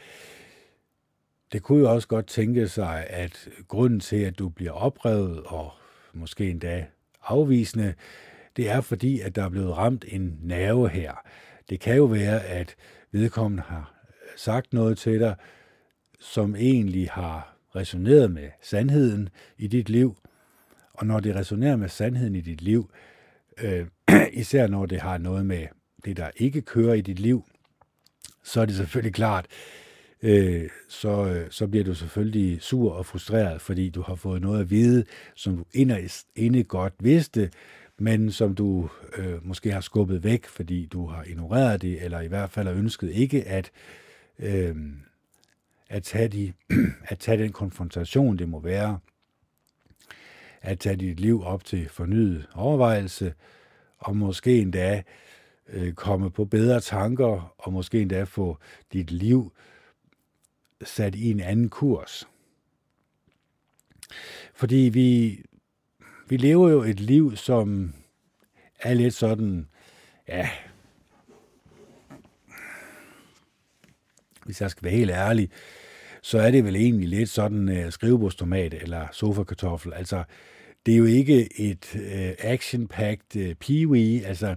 det kunne jo også godt tænke sig, at grunden til, at du bliver oprevet og måske endda afvisende, det er fordi, at der er blevet ramt en nerve her. Det kan jo være, at vedkommende har sagt noget til dig, som egentlig har resoneret med sandheden i dit liv. Og når det resonerer med sandheden i dit liv, øh, især når det har noget med det, der ikke kører i dit liv, så er det selvfølgelig klart, øh, så, øh, så bliver du selvfølgelig sur og frustreret, fordi du har fået noget at vide, som du inde godt vidste, men som du øh, måske har skubbet væk, fordi du har ignoreret det, eller i hvert fald har ønsket ikke at, øh, at, tage de, at tage den konfrontation, det må være, at tage dit liv op til fornyet overvejelse, og måske endda øh, komme på bedre tanker, og måske endda få dit liv sat i en anden kurs. Fordi vi, vi lever jo et liv, som er lidt sådan, ja, hvis jeg skal være helt ærlig, så er det vel egentlig lidt sådan øh, uh, skrivebordstomat eller sofakartoffel. Altså, det er jo ikke et uh, action-packed uh, peewee. Altså,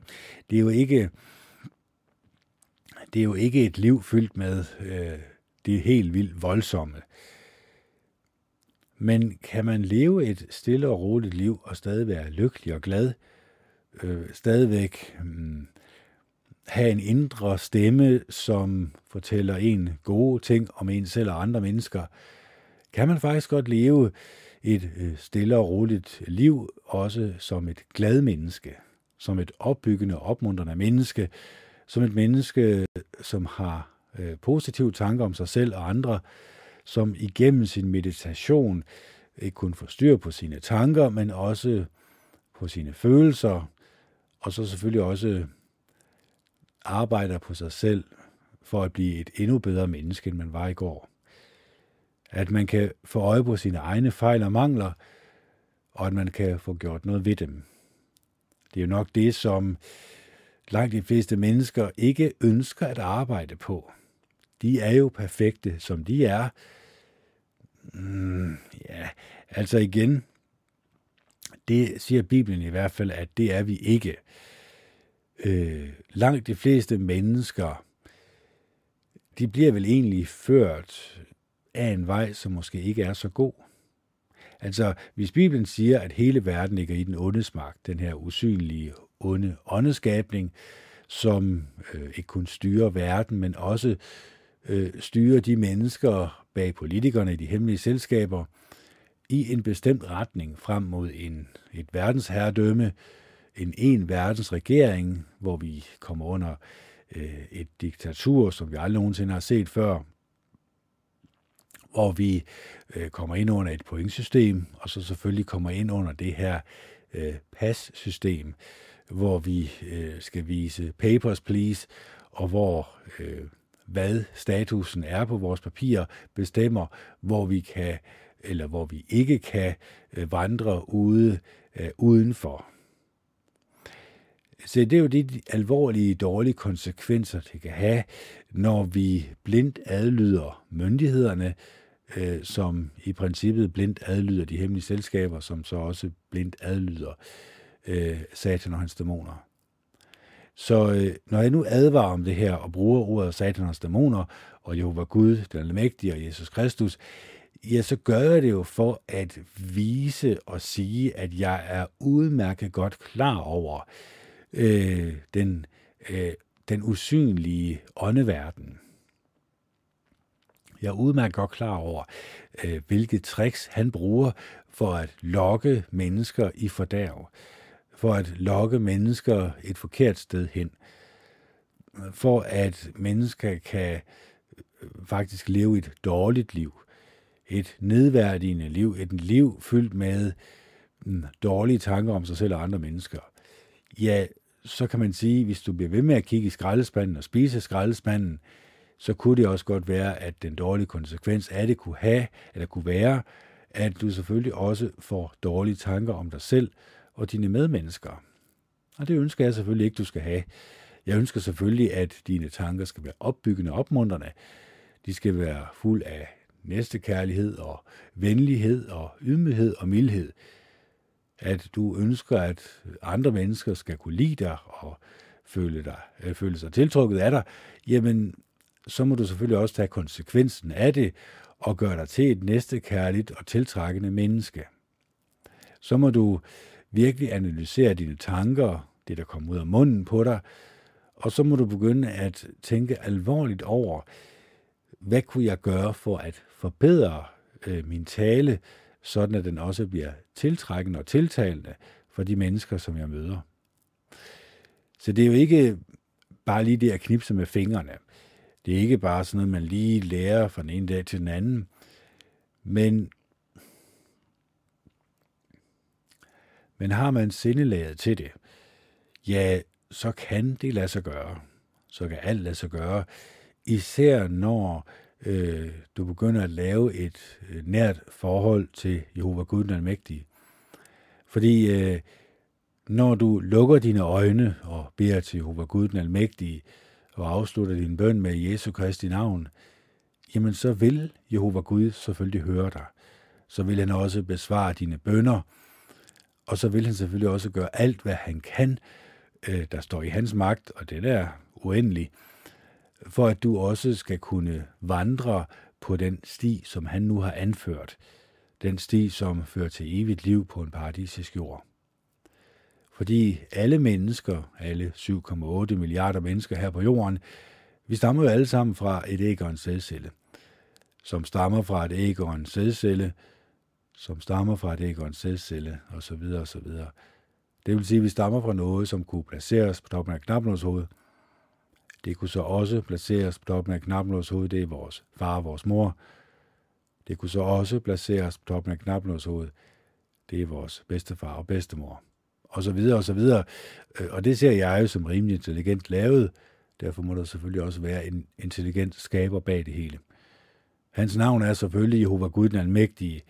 det er jo ikke det er jo ikke et liv fyldt med uh, det helt vildt voldsomme. Men kan man leve et stille og roligt liv og stadig være lykkelig og glad, øh, stadigvæk øh, have en indre stemme, som fortæller en gode ting om en selv og andre mennesker, kan man faktisk godt leve et øh, stille og roligt liv, også som et glad menneske, som et opbyggende opmuntrende menneske, som et menneske, som har øh, positive tanker om sig selv og andre, som igennem sin meditation ikke kun får styr på sine tanker, men også på sine følelser, og så selvfølgelig også arbejder på sig selv for at blive et endnu bedre menneske, end man var i går. At man kan få øje på sine egne fejl og mangler, og at man kan få gjort noget ved dem. Det er jo nok det, som langt de fleste mennesker ikke ønsker at arbejde på. De er jo perfekte, som de er. Mm, ja, altså igen, det siger Bibelen i hvert fald, at det er vi ikke. Øh, langt de fleste mennesker, de bliver vel egentlig ført af en vej, som måske ikke er så god. Altså, hvis Bibelen siger, at hele verden ligger i den ondes magt, den her usynlige, onde åndeskabning, som øh, ikke kun styrer verden, men også øh, styrer de mennesker bag politikerne i de hemmelige selskaber i en bestemt retning frem mod en, et verdensherredømme, en en verdens regering, hvor vi kommer under øh, et diktatur, som vi aldrig nogensinde har set før, hvor vi øh, kommer ind under et pointsystem, og så selvfølgelig kommer ind under det her øh, passystem, hvor vi øh, skal vise papers, please, og hvor øh, hvad statusen er på vores papirer, bestemmer, hvor vi kan eller hvor vi ikke kan øh, vandre ude øh, udenfor. Så det er jo de alvorlige, dårlige konsekvenser, det kan have, når vi blindt adlyder myndighederne, øh, som i princippet blindt adlyder de hemmelige selskaber, som så også blindt adlyder øh, satan og hans dæmoner. Så øh, når jeg nu advarer om det her og bruger ordet satan dæmoner, og Jehova Gud, den almægtige og Jesus Kristus, ja, så gør jeg det jo for at vise og sige, at jeg er udmærket godt klar over øh, den, øh, den usynlige åndeverden. Jeg er udmærket godt klar over, øh, hvilke tricks han bruger for at lokke mennesker i fordærv, for at lokke mennesker et forkert sted hen, for at mennesker kan øh, faktisk leve et dårligt liv, et nedværdigende liv, et liv fyldt med mm, dårlige tanker om sig selv og andre mennesker. Ja, så kan man sige, hvis du bliver ved med at kigge i skraldespanden og spise skraldespanden, så kunne det også godt være, at den dårlige konsekvens af det kunne have, eller kunne være, at du selvfølgelig også får dårlige tanker om dig selv og dine medmennesker. Og det ønsker jeg selvfølgelig ikke, du skal have. Jeg ønsker selvfølgelig, at dine tanker skal være opbyggende og opmuntrende. De skal være fuld af næstekærlighed og venlighed og ydmyghed og mildhed. At du ønsker, at andre mennesker skal kunne lide dig og føle, dig, øh, føle sig tiltrukket af dig, jamen så må du selvfølgelig også tage konsekvensen af det og gøre dig til et næstekærligt og tiltrækkende menneske. Så må du virkelig analysere dine tanker, det der kommer ud af munden på dig, og så må du begynde at tænke alvorligt over, hvad kunne jeg gøre for at forbedre øh, min tale, sådan at den også bliver tiltrækkende og tiltalende for de mennesker, som jeg møder. Så det er jo ikke bare lige det at knipse med fingrene. Det er ikke bare sådan noget, man lige lærer fra den ene dag til den anden. Men, men har man sindelaget til det, ja, så kan det lade sig gøre. Så kan alt lade sig gøre. Især når øh, du begynder at lave et øh, nært forhold til Jehova Gud den Almægtige. Fordi øh, når du lukker dine øjne og beder til Jehova Gud den Almægtige, og afslutter din bøn med Jesu Kristi navn, jamen så vil Jehova Gud selvfølgelig høre dig. Så vil han også besvare dine bønder, og så vil han selvfølgelig også gøre alt, hvad han kan, øh, der står i hans magt, og det er uendeligt, for at du også skal kunne vandre på den sti, som han nu har anført. Den sti, som fører til evigt liv på en paradisisk jord. Fordi alle mennesker, alle 7,8 milliarder mennesker her på jorden, vi stammer jo alle sammen fra et æg og en sædcelle, som stammer fra et æg og en sædcelle, som stammer fra et selvcelle og så videre, og osv. osv. Det vil sige, at vi stammer fra noget, som kunne placeres på toppen af knapnås hoved. Det kunne så også placeres på toppen af knapnås hoved, det er vores far og vores mor. Det kunne så også placeres på toppen af knapnås hoved, det er vores bedstefar og bedstemor og så videre og så videre. Øh, og det ser jeg jo som rimelig intelligent lavet. Derfor må der selvfølgelig også være en intelligent skaber bag det hele. Hans navn er selvfølgelig Jehova Gud den Almægtige.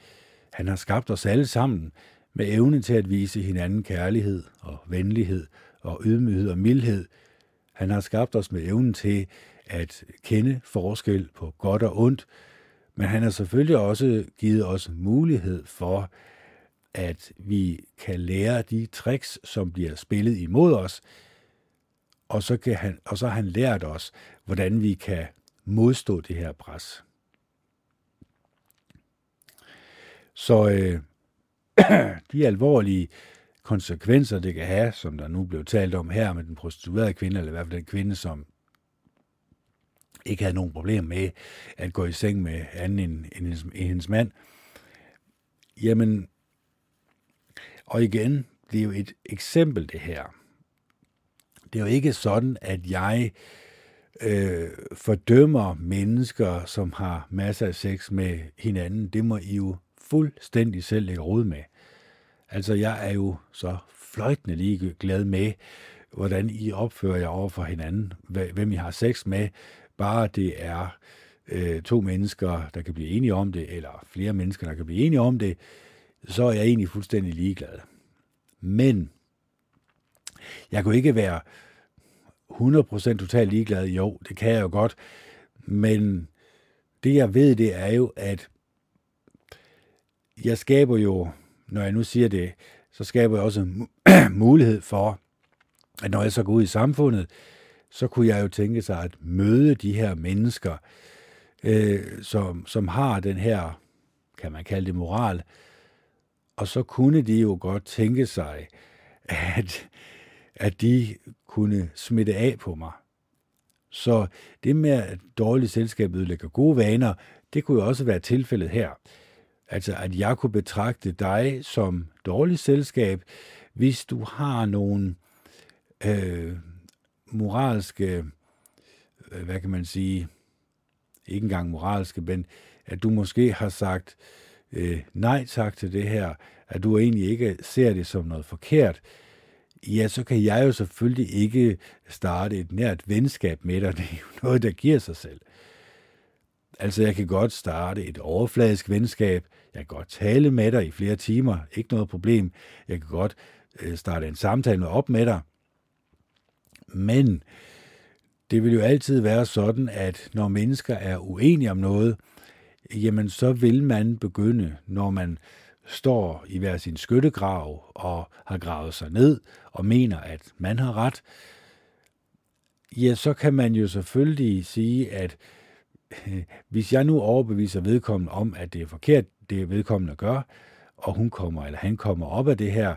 Han har skabt os alle sammen, med evne til at vise hinanden kærlighed og venlighed og ydmyghed og mildhed. Han har skabt os med evnen til at kende forskel på godt og ondt, men han har selvfølgelig også givet os mulighed for, at vi kan lære de tricks, som bliver spillet imod os, og så, kan han, og så har han lært os, hvordan vi kan modstå det her pres. Så øh, de alvorlige konsekvenser, det kan have, som der nu blev talt om her med den prostituerede kvinde, eller i hvert fald den kvinde, som ikke havde nogen problem med at gå i seng med anden end, end, hendes, end hendes mand. Jamen, og igen, det er jo et eksempel det her. Det er jo ikke sådan, at jeg øh, fordømmer mennesker, som har masser af sex med hinanden. Det må I jo fuldstændig selv lægger råd med. Altså, jeg er jo så fløjtende lige glad med, hvordan I opfører jer over for hinanden, hvem I har sex med, bare det er øh, to mennesker, der kan blive enige om det, eller flere mennesker, der kan blive enige om det, så er jeg egentlig fuldstændig ligeglad. Men jeg kunne ikke være 100% totalt ligeglad. Jo, det kan jeg jo godt. Men det jeg ved, det er jo, at jeg skaber jo, når jeg nu siger det, så skaber jeg også mulighed for, at når jeg så går ud i samfundet, så kunne jeg jo tænke sig at møde de her mennesker, øh, som, som har den her, kan man kalde det moral, og så kunne de jo godt tænke sig, at, at de kunne smitte af på mig. Så det med, at dårligt selskab ødelægger gode vaner, det kunne jo også være tilfældet her. Altså, at jeg kunne betragte dig som dårligt selskab, hvis du har nogle øh, moralske, øh, hvad kan man sige, ikke engang moralske, men at du måske har sagt øh, nej tak til det her, at du egentlig ikke ser det som noget forkert, ja, så kan jeg jo selvfølgelig ikke starte et nært venskab med dig. Det er jo noget, der giver sig selv. Altså, jeg kan godt starte et overfladisk venskab. Jeg kan godt tale med dig i flere timer. Ikke noget problem. Jeg kan godt øh, starte en samtale op med dig. Men det vil jo altid være sådan, at når mennesker er uenige om noget, jamen så vil man begynde, når man står i hver sin skyttegrav og har gravet sig ned og mener, at man har ret, ja, så kan man jo selvfølgelig sige, at hvis jeg nu overbeviser vedkommende om, at det er forkert, det vedkommende gør, og hun kommer, eller han kommer op af det her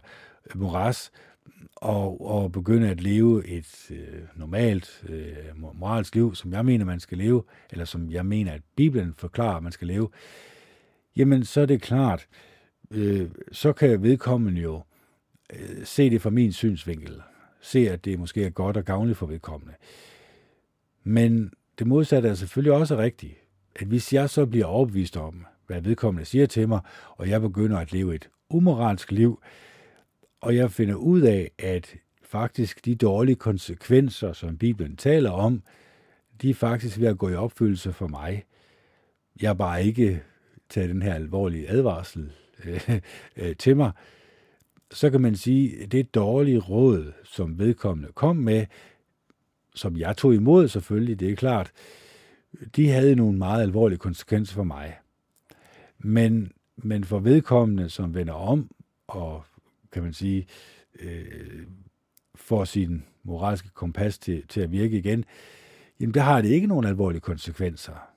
moras, og, og begynde at leve et øh, normalt øh, moralsk liv, som jeg mener, man skal leve, eller som jeg mener, at Bibelen forklarer, man skal leve, jamen så er det klart, øh, så kan vedkommende jo øh, se det fra min synsvinkel, se at det måske er godt og gavnligt for vedkommende. Men det modsatte er selvfølgelig også rigtigt, at hvis jeg så bliver overbevist om, hvad vedkommende siger til mig, og jeg begynder at leve et umoralsk liv, og jeg finder ud af, at faktisk de dårlige konsekvenser, som Bibelen taler om, de er faktisk ved at gå i opfyldelse for mig. Jeg har bare ikke taget den her alvorlige advarsel øh, øh, til mig. Så kan man sige, at det dårlige råd, som vedkommende kom med, som jeg tog imod selvfølgelig, det er klart, de havde nogle meget alvorlige konsekvenser for mig. Men, men for vedkommende, som vender om og kan man sige, øh, får sin moralske kompas til, til at virke igen, jamen der har det ikke nogen alvorlige konsekvenser.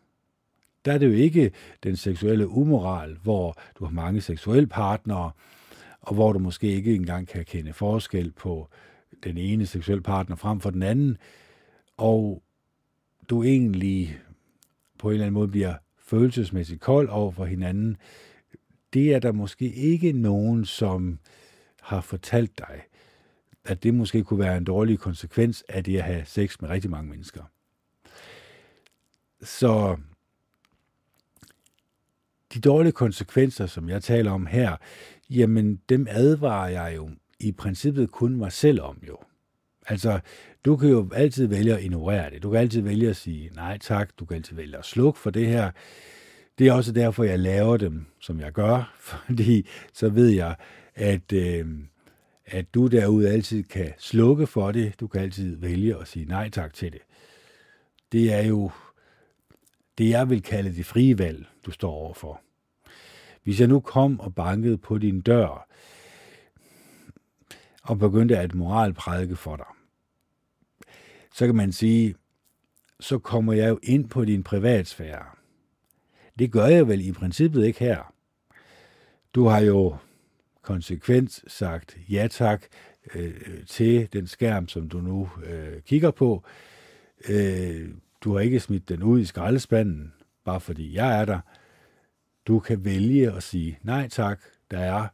Der er det jo ikke den seksuelle umoral, hvor du har mange seksuelle partnere, og hvor du måske ikke engang kan kende forskel på den ene seksuelle partner frem for den anden, og du egentlig på en eller anden måde bliver følelsesmæssigt kold over for hinanden, det er der måske ikke nogen, som har fortalt dig, at det måske kunne være en dårlig konsekvens af det at have sex med rigtig mange mennesker. Så de dårlige konsekvenser, som jeg taler om her, jamen dem advarer jeg jo i princippet kun mig selv om jo. Altså, du kan jo altid vælge at ignorere det. Du kan altid vælge at sige nej tak. Du kan altid vælge at slukke for det her. Det er også derfor, jeg laver dem, som jeg gør, fordi så ved jeg, at, øh, at du derude altid kan slukke for det. Du kan altid vælge at sige nej tak til det. Det er jo det, jeg vil kalde det frie valg, du står overfor. Hvis jeg nu kom og bankede på din dør, og begyndte at moralprædike for dig, så kan man sige, så kommer jeg jo ind på din privatsfære. Det gør jeg vel i princippet ikke her. Du har jo konsekvent sagt ja tak øh, til den skærm, som du nu øh, kigger på. Øh, du har ikke smidt den ud i skraldespanden, bare fordi jeg er der. Du kan vælge at sige nej tak. Der er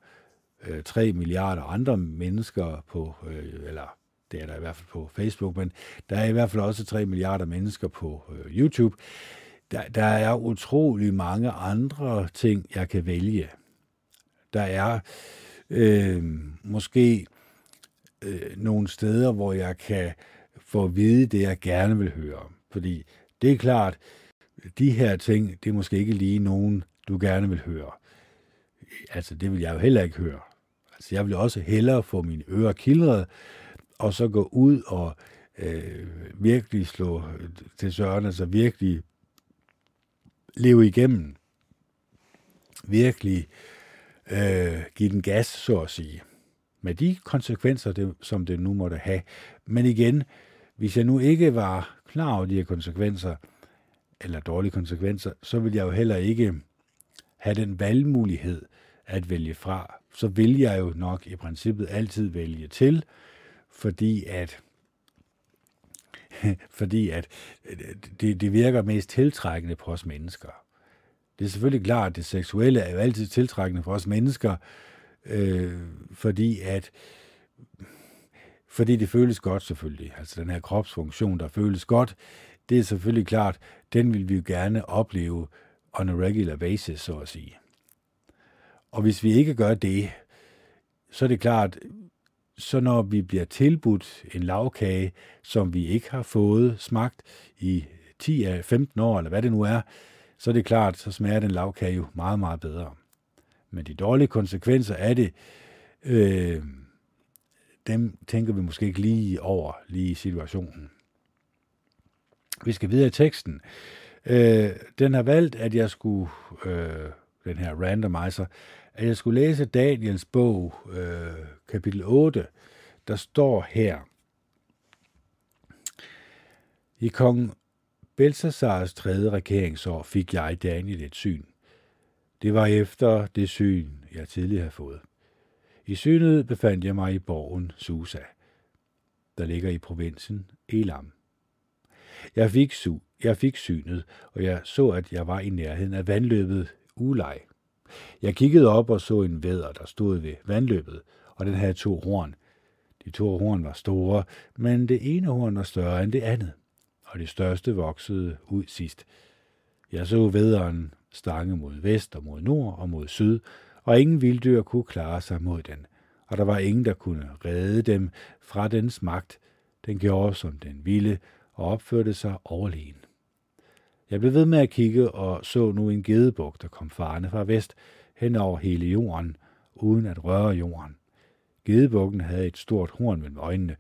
øh, 3 milliarder andre mennesker på, øh, eller det er der i hvert fald på Facebook, men der er i hvert fald også 3 milliarder mennesker på øh, YouTube. Der, der er utrolig mange andre ting, jeg kan vælge. Der er øh, måske øh, nogle steder, hvor jeg kan få at vide det, jeg gerne vil høre. Fordi det er klart, de her ting, det er måske ikke lige nogen, du gerne vil høre. Altså, det vil jeg jo heller ikke høre. Altså, jeg vil også hellere få mine ører kildret, og så gå ud og øh, virkelig slå øh, til søren, altså virkelig leve igennem. Virkelig øh, give den gas, så at sige. Med de konsekvenser, det, som det nu måtte have. Men igen, hvis jeg nu ikke var klar over de her konsekvenser, eller dårlige konsekvenser, så ville jeg jo heller ikke have den valgmulighed at vælge fra. Så vil jeg jo nok i princippet altid vælge til, fordi at fordi at det, det virker mest tiltrækkende på os mennesker. Det er selvfølgelig klart, at det seksuelle er jo altid tiltrækkende for os mennesker, øh, fordi at fordi det føles godt selvfølgelig. Altså den her kropsfunktion, der føles godt, det er selvfølgelig klart, den vil vi jo gerne opleve on a regular basis, så at sige. Og hvis vi ikke gør det, så er det klart, så når vi bliver tilbudt en lavkage, som vi ikke har fået smagt i 10 af 15 år, eller hvad det nu er, så er det klart, så smager den lavkage jo meget, meget bedre. Men de dårlige konsekvenser af det, øh, dem tænker vi måske ikke lige over, lige i situationen. Vi skal videre i teksten. Øh, den har valgt, at jeg skulle, øh, den her randomizer, at jeg skulle læse Daniels bog, øh, kapitel 8, der står her. I kong Belsasars tredje regeringsår fik jeg Daniel et syn. Det var efter det syn, jeg tidligere havde fået. I synet befandt jeg mig i borgen Susa, der ligger i provinsen Elam. Jeg fik, su jeg fik synet, og jeg så, at jeg var i nærheden af vandløbet Ulej. Jeg kiggede op og så en væder, der stod ved vandløbet, og den havde to horn. De to horn var store, men det ene horn var større end det andet, og det største voksede ud sidst. Jeg så væderen stange mod vest og mod nord og mod syd, og ingen vilddyr kunne klare sig mod den, og der var ingen, der kunne redde dem fra dens magt. Den gjorde, som den ville, og opførte sig overlegen. Jeg blev ved med at kigge og så nu en gedebuk, der kom farne fra vest hen over hele jorden, uden at røre jorden. Gedebukken havde et stort horn mellem øjnene.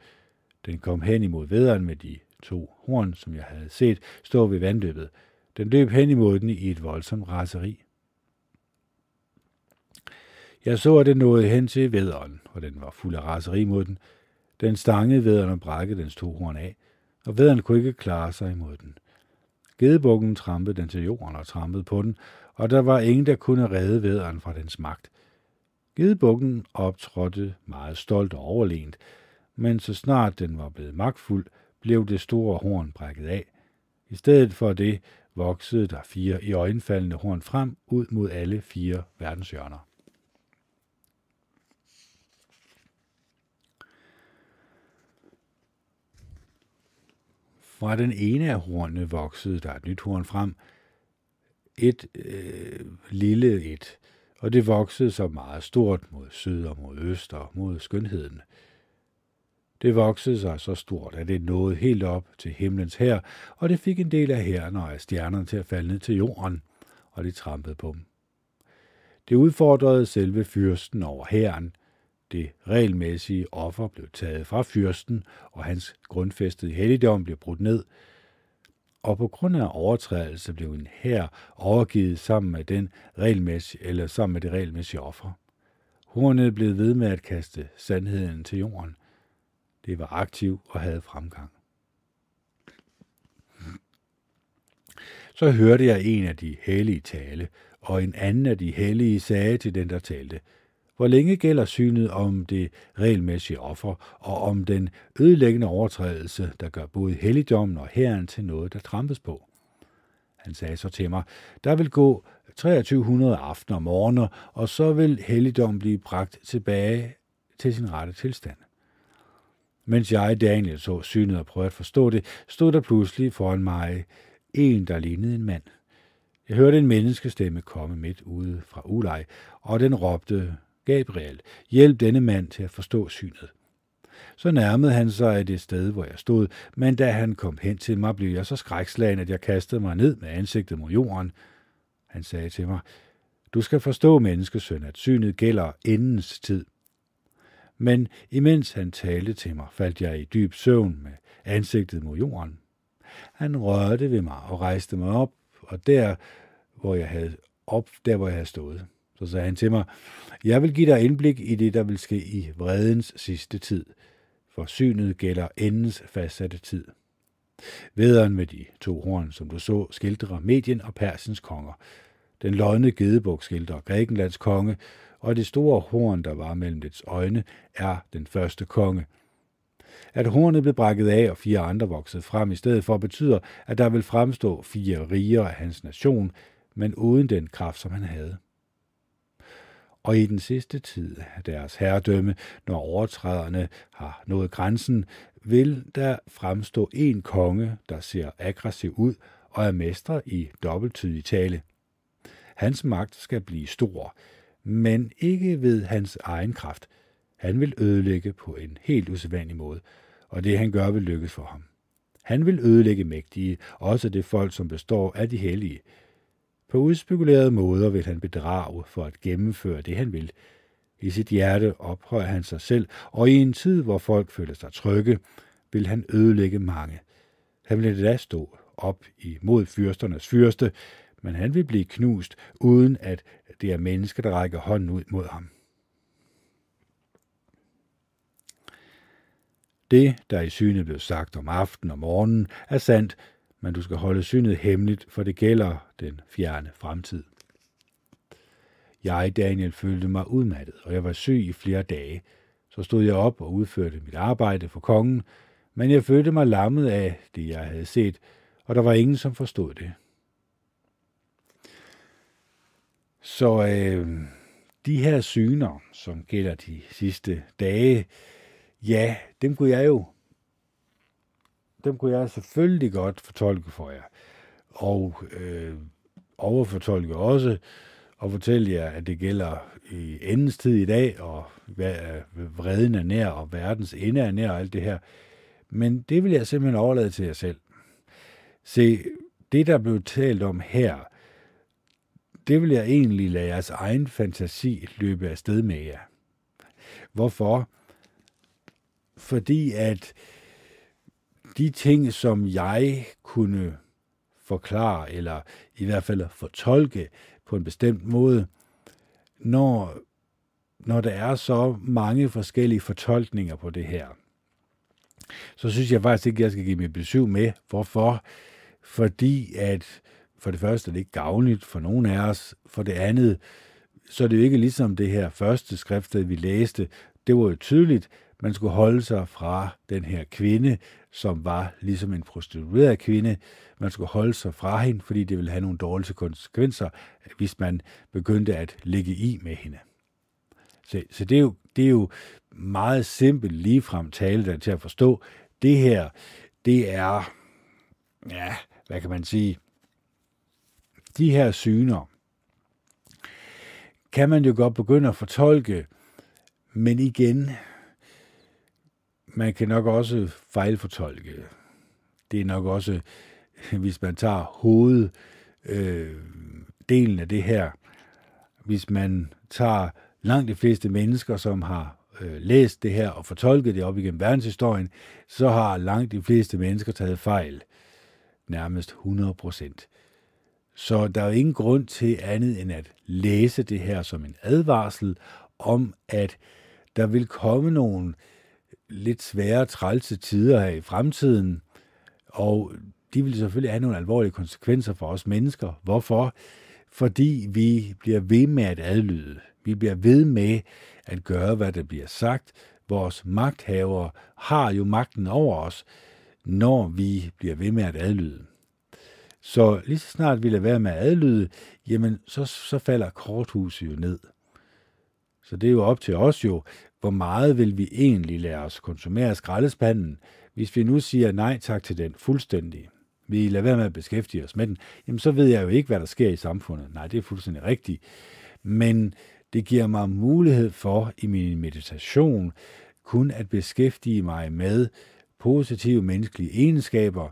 Den kom hen imod vederen med de to horn, som jeg havde set stå ved vandløbet. Den løb hen imod den i et voldsomt raseri. Jeg så, at den nåede hen til vederen, og den var fuld af raseri mod den. Den stangede vederen og brækkede dens to horn af, og vederen kunne ikke klare sig imod den. Gedebukken trampede den til jorden og trampede på den, og der var ingen, der kunne redde vederen fra dens magt. Gedebukken optrådte meget stolt og overlegent, men så snart den var blevet magtfuld, blev det store horn brækket af. I stedet for det voksede der fire i øjenfaldende horn frem ud mod alle fire verdenshjørner. Fra den ene af hornene voksede der et nyt horn frem, et øh, lille et, og det voksede så meget stort mod syd og mod øst og mod skønheden. Det voksede sig så stort, at det nåede helt op til himlens her, og det fik en del af herren og af stjernerne til at falde ned til jorden, og de trampede på dem. Det udfordrede selve fyrsten over herren. Det regelmæssige offer blev taget fra fyrsten, og hans grundfæstede helligdom blev brudt ned. Og på grund af overtrædelse blev en her overgivet sammen med, den regelmæssige, eller sammen med det regelmæssige offer. Hornet blev ved med at kaste sandheden til jorden. Det var aktiv og havde fremgang. Så hørte jeg en af de hellige tale, og en anden af de hellige sagde til den, der talte, hvor længe gælder synet om det regelmæssige offer og om den ødelæggende overtrædelse, der gør både helligdommen og herren til noget, der trampes på? Han sagde så til mig, der vil gå 2300 aftener og morgener, og så vil helligdommen blive bragt tilbage til sin rette tilstand. Mens jeg, Daniel, så synet og prøvede at forstå det, stod der pludselig foran mig en, der lignede en mand. Jeg hørte en menneskestemme komme midt ude fra Ulej, og den råbte, Gabriel, hjælp denne mand til at forstå synet. Så nærmede han sig det sted, hvor jeg stod, men da han kom hen til mig, blev jeg så skrækslagen, at jeg kastede mig ned med ansigtet mod jorden. Han sagde til mig, du skal forstå, menneskesøn, at synet gælder endens tid. Men imens han talte til mig, faldt jeg i dyb søvn med ansigtet mod jorden. Han rørte ved mig og rejste mig op, og der, hvor jeg havde op, der hvor jeg havde stået. Så sagde han til mig, jeg vil give dig indblik i det, der vil ske i vredens sidste tid, for synet gælder endens fastsatte tid. Vederen med de to horn, som du så, skildrer Medien og Persens konger. Den lodne gedebuk skildrer Grækenlands konge, og det store horn, der var mellem dets øjne, er den første konge. At hornet blev brækket af og fire andre voksede frem i stedet for, betyder, at der vil fremstå fire riger af hans nation, men uden den kraft, som han havde. Og i den sidste tid af deres herredømme, når overtræderne har nået grænsen, vil der fremstå en konge, der ser aggressiv ud og er mestre i dobbelttydig tale. Hans magt skal blive stor, men ikke ved hans egen kraft. Han vil ødelægge på en helt usædvanlig måde, og det han gør vil lykkes for ham. Han vil ødelægge mægtige, også det folk, som består af de hellige. På udspekulerede måder vil han bedrage for at gennemføre det, han vil. I sit hjerte ophøjer han sig selv, og i en tid, hvor folk føler sig trygge, vil han ødelægge mange. Han vil da stå op imod fyrsternes fyrste, men han vil blive knust, uden at det er mennesker, der rækker hånden ud mod ham. Det, der i synet blev sagt om aften og morgenen, er sandt, men du skal holde synet hemmeligt, for det gælder den fjerne fremtid. Jeg, Daniel, følte mig udmattet, og jeg var syg i flere dage. Så stod jeg op og udførte mit arbejde for kongen, men jeg følte mig lammet af det, jeg havde set, og der var ingen, som forstod det. Så øh, de her syner, som gælder de sidste dage, ja, dem kunne jeg jo dem kunne jeg selvfølgelig godt fortolke for jer. Og øh, overfortolke også, og fortælle jer, at det gælder i endens tid i dag, og vreden er nær, og verdens ende er nær, og alt det her. Men det vil jeg simpelthen overlade til jer selv. Se, det der blev talt om her, det vil jeg egentlig lade jeres egen fantasi løbe afsted med jer. Hvorfor? Fordi at de ting, som jeg kunne forklare, eller i hvert fald fortolke på en bestemt måde, når, når der er så mange forskellige fortolkninger på det her, så synes jeg faktisk ikke, at jeg skal give mit besøg med. Hvorfor? Fordi at for det første er det ikke gavnligt for nogen af os. For det andet, så er det jo ikke ligesom det her første skriftsted, vi læste. Det var jo tydeligt, man skulle holde sig fra den her kvinde, som var ligesom en prostitueret kvinde. Man skulle holde sig fra hende, fordi det ville have nogle dårlige konsekvenser, hvis man begyndte at ligge i med hende. Så, så det, er jo, det er jo meget simpelt ligefrem tale der til at forstå. Det her, det er, ja, hvad kan man sige, de her syner, kan man jo godt begynde at fortolke, men igen, man kan nok også fejlfortolke. Det er nok også, hvis man tager hoveddelen øh, delen af det her, hvis man tager langt de fleste mennesker, som har øh, læst det her og fortolket det op igennem verdenshistorien, så har langt de fleste mennesker taget fejl. Nærmest 100 procent. Så der er jo ingen grund til andet end at læse det her som en advarsel om, at der vil komme nogle lidt svære, trælse tider her i fremtiden, og de vil selvfølgelig have nogle alvorlige konsekvenser for os mennesker. Hvorfor? Fordi vi bliver ved med at adlyde. Vi bliver ved med at gøre, hvad der bliver sagt. Vores magthavere har jo magten over os, når vi bliver ved med at adlyde. Så lige så snart vi lader være med at adlyde, jamen så, så falder korthuset jo ned. Så det er jo op til os jo, hvor meget vil vi egentlig lade os konsumere skraldespanden, hvis vi nu siger nej tak til den fuldstændig. Vi lader være med at beskæftige os med den, jamen så ved jeg jo ikke, hvad der sker i samfundet. Nej, det er fuldstændig rigtigt. Men det giver mig mulighed for i min meditation kun at beskæftige mig med positive menneskelige egenskaber,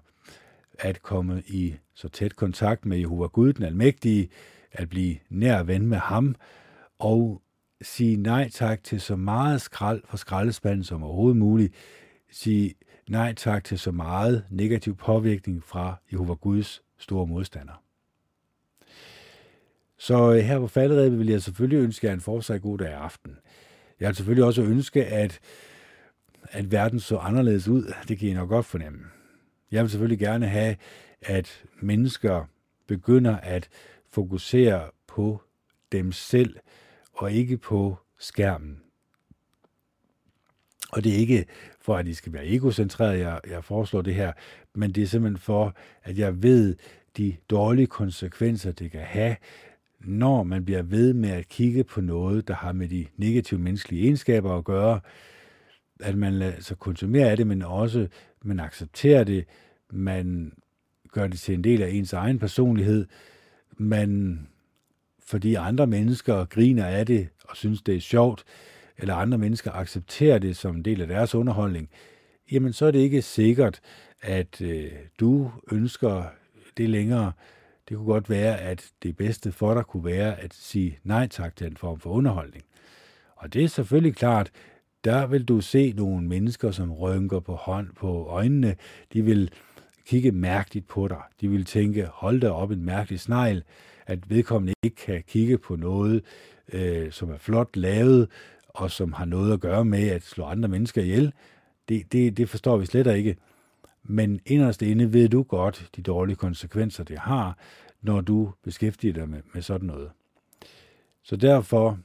at komme i så tæt kontakt med Jehova Gud, den almægtige, at blive nær ven med ham, og sige nej tak til så meget skrald fra skraldespanden som overhovedet muligt. Sige nej tak til så meget negativ påvirkning fra Jehova Guds store modstander. Så øh, her på falderæbet vil jeg selvfølgelig ønske jer en fortsat god dag aften. Jeg vil selvfølgelig også ønske, at, at verden så anderledes ud. Det kan I nok godt fornemme. Jeg vil selvfølgelig gerne have, at mennesker begynder at fokusere på dem selv, og ikke på skærmen. Og det er ikke for, at I skal være egocentreret, jeg, jeg foreslår det her, men det er simpelthen for, at jeg ved de dårlige konsekvenser, det kan have, når man bliver ved med at kigge på noget, der har med de negative menneskelige egenskaber at gøre, at man lader sig konsumere af det, men også man accepterer det, man gør det til en del af ens egen personlighed, man fordi andre mennesker griner af det og synes, det er sjovt, eller andre mennesker accepterer det som en del af deres underholdning, jamen så er det ikke sikkert, at øh, du ønsker det længere. Det kunne godt være, at det bedste for dig kunne være at sige nej tak til en form for underholdning. Og det er selvfølgelig klart, der vil du se nogle mennesker, som rynker på hånd på øjnene. De vil kigge mærkeligt på dig. De vil tænke, hold da op en mærkelig snegl at vedkommende ikke kan kigge på noget, øh, som er flot lavet, og som har noget at gøre med at slå andre mennesker ihjel, det, det, det forstår vi slet ikke. Men inderst inde ved du godt de dårlige konsekvenser, det har, når du beskæftiger dig med, med sådan noget. Så derfor,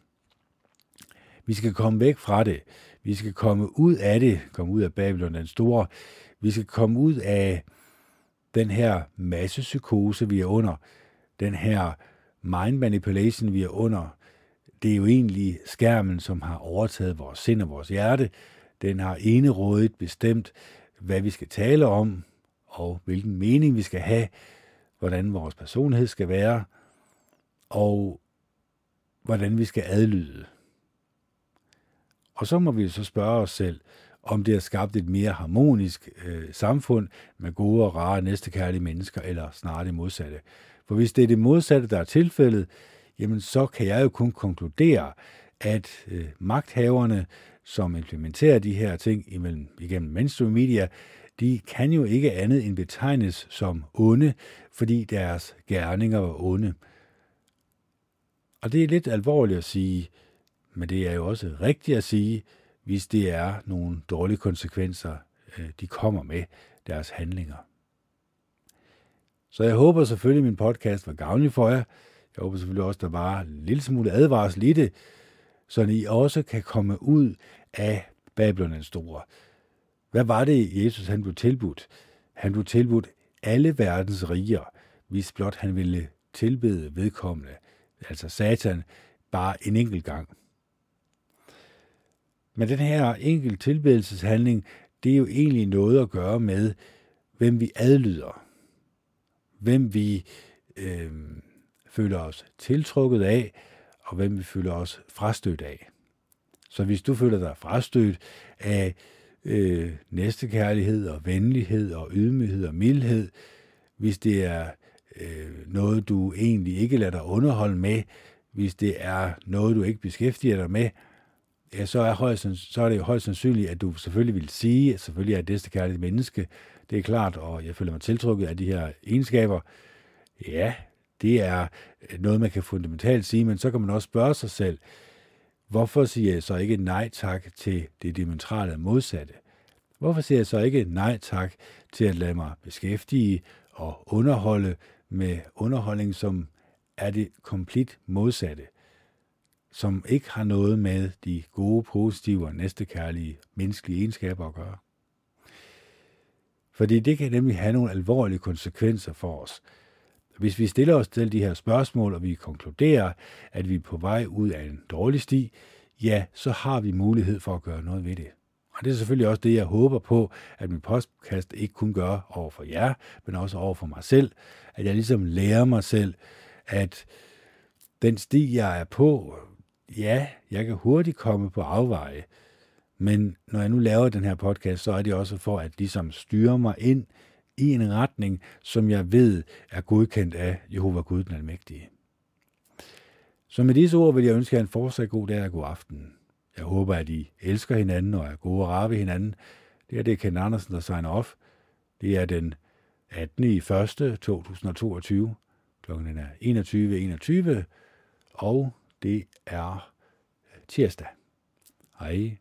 vi skal komme væk fra det. Vi skal komme ud af det, komme ud af Babylon den store. Vi skal komme ud af den her massepsykose, vi er under, den her mind manipulation, vi er under, det er jo egentlig skærmen, som har overtaget vores sind og vores hjerte. Den har enerådigt bestemt, hvad vi skal tale om, og hvilken mening vi skal have, hvordan vores personlighed skal være, og hvordan vi skal adlyde. Og så må vi så spørge os selv, om det har skabt et mere harmonisk øh, samfund med gode og rare næstekærlige mennesker, eller snarere det modsatte. For hvis det er det modsatte, der er tilfældet, jamen så kan jeg jo kun konkludere, at øh, magthaverne, som implementerer de her ting imellem, igennem mainstream media, de kan jo ikke andet end betegnes som onde, fordi deres gerninger var onde. Og det er lidt alvorligt at sige, men det er jo også rigtigt at sige, hvis det er nogle dårlige konsekvenser, øh, de kommer med deres handlinger. Så jeg håber selvfølgelig, at min podcast var gavnlig for jer. Jeg håber selvfølgelig også, at der var en lille smule advarsel i det, så I også kan komme ud af Babylon den store. Hvad var det, Jesus han blev tilbudt? Han blev tilbudt alle verdens riger, hvis blot han ville tilbede vedkommende, altså Satan, bare en enkelt gang. Men den her enkelt tilbedelseshandling, det er jo egentlig noget at gøre med, hvem vi adlyder hvem vi øh, føler os tiltrukket af, og hvem vi føler os frastødt af. Så hvis du føler dig frastødt af øh, næstekærlighed og venlighed og ydmyghed og mildhed, hvis det er øh, noget, du egentlig ikke lader dig underholde med, hvis det er noget, du ikke beskæftiger dig med, ja, så, er højst, så er det jo højst sandsynligt, at du selvfølgelig vil sige, at selvfølgelig er et næstekærligt menneske, det er klart, og jeg føler mig tiltrukket af de her egenskaber. Ja, det er noget, man kan fundamentalt sige, men så kan man også spørge sig selv, hvorfor siger jeg så ikke nej tak til det diametrale modsatte? Hvorfor siger jeg så ikke nej tak til at lade mig beskæftige og underholde med underholdning, som er det komplet modsatte, som ikke har noget med de gode, positive og næstekærlige menneskelige egenskaber at gøre? Fordi det kan nemlig have nogle alvorlige konsekvenser for os. Hvis vi stiller os til de her spørgsmål, og vi konkluderer, at vi er på vej ud af en dårlig sti, ja, så har vi mulighed for at gøre noget ved det. Og det er selvfølgelig også det, jeg håber på, at min podcast ikke kun gør over for jer, men også over for mig selv. At jeg ligesom lærer mig selv, at den sti, jeg er på, ja, jeg kan hurtigt komme på afveje. Men når jeg nu laver den her podcast, så er det også for at ligesom styre mig ind i en retning, som jeg ved er godkendt af Jehova Gud den Almægtige. Så med disse ord vil jeg ønske jer en fortsat god dag og god aften. Jeg håber, at I elsker hinanden og er gode og rare ved hinanden. Det er det Ken Andersen, der signer off. Det er den 18. i 1. 2022. Klokken er 21.21, 21, og det er tirsdag. Hej.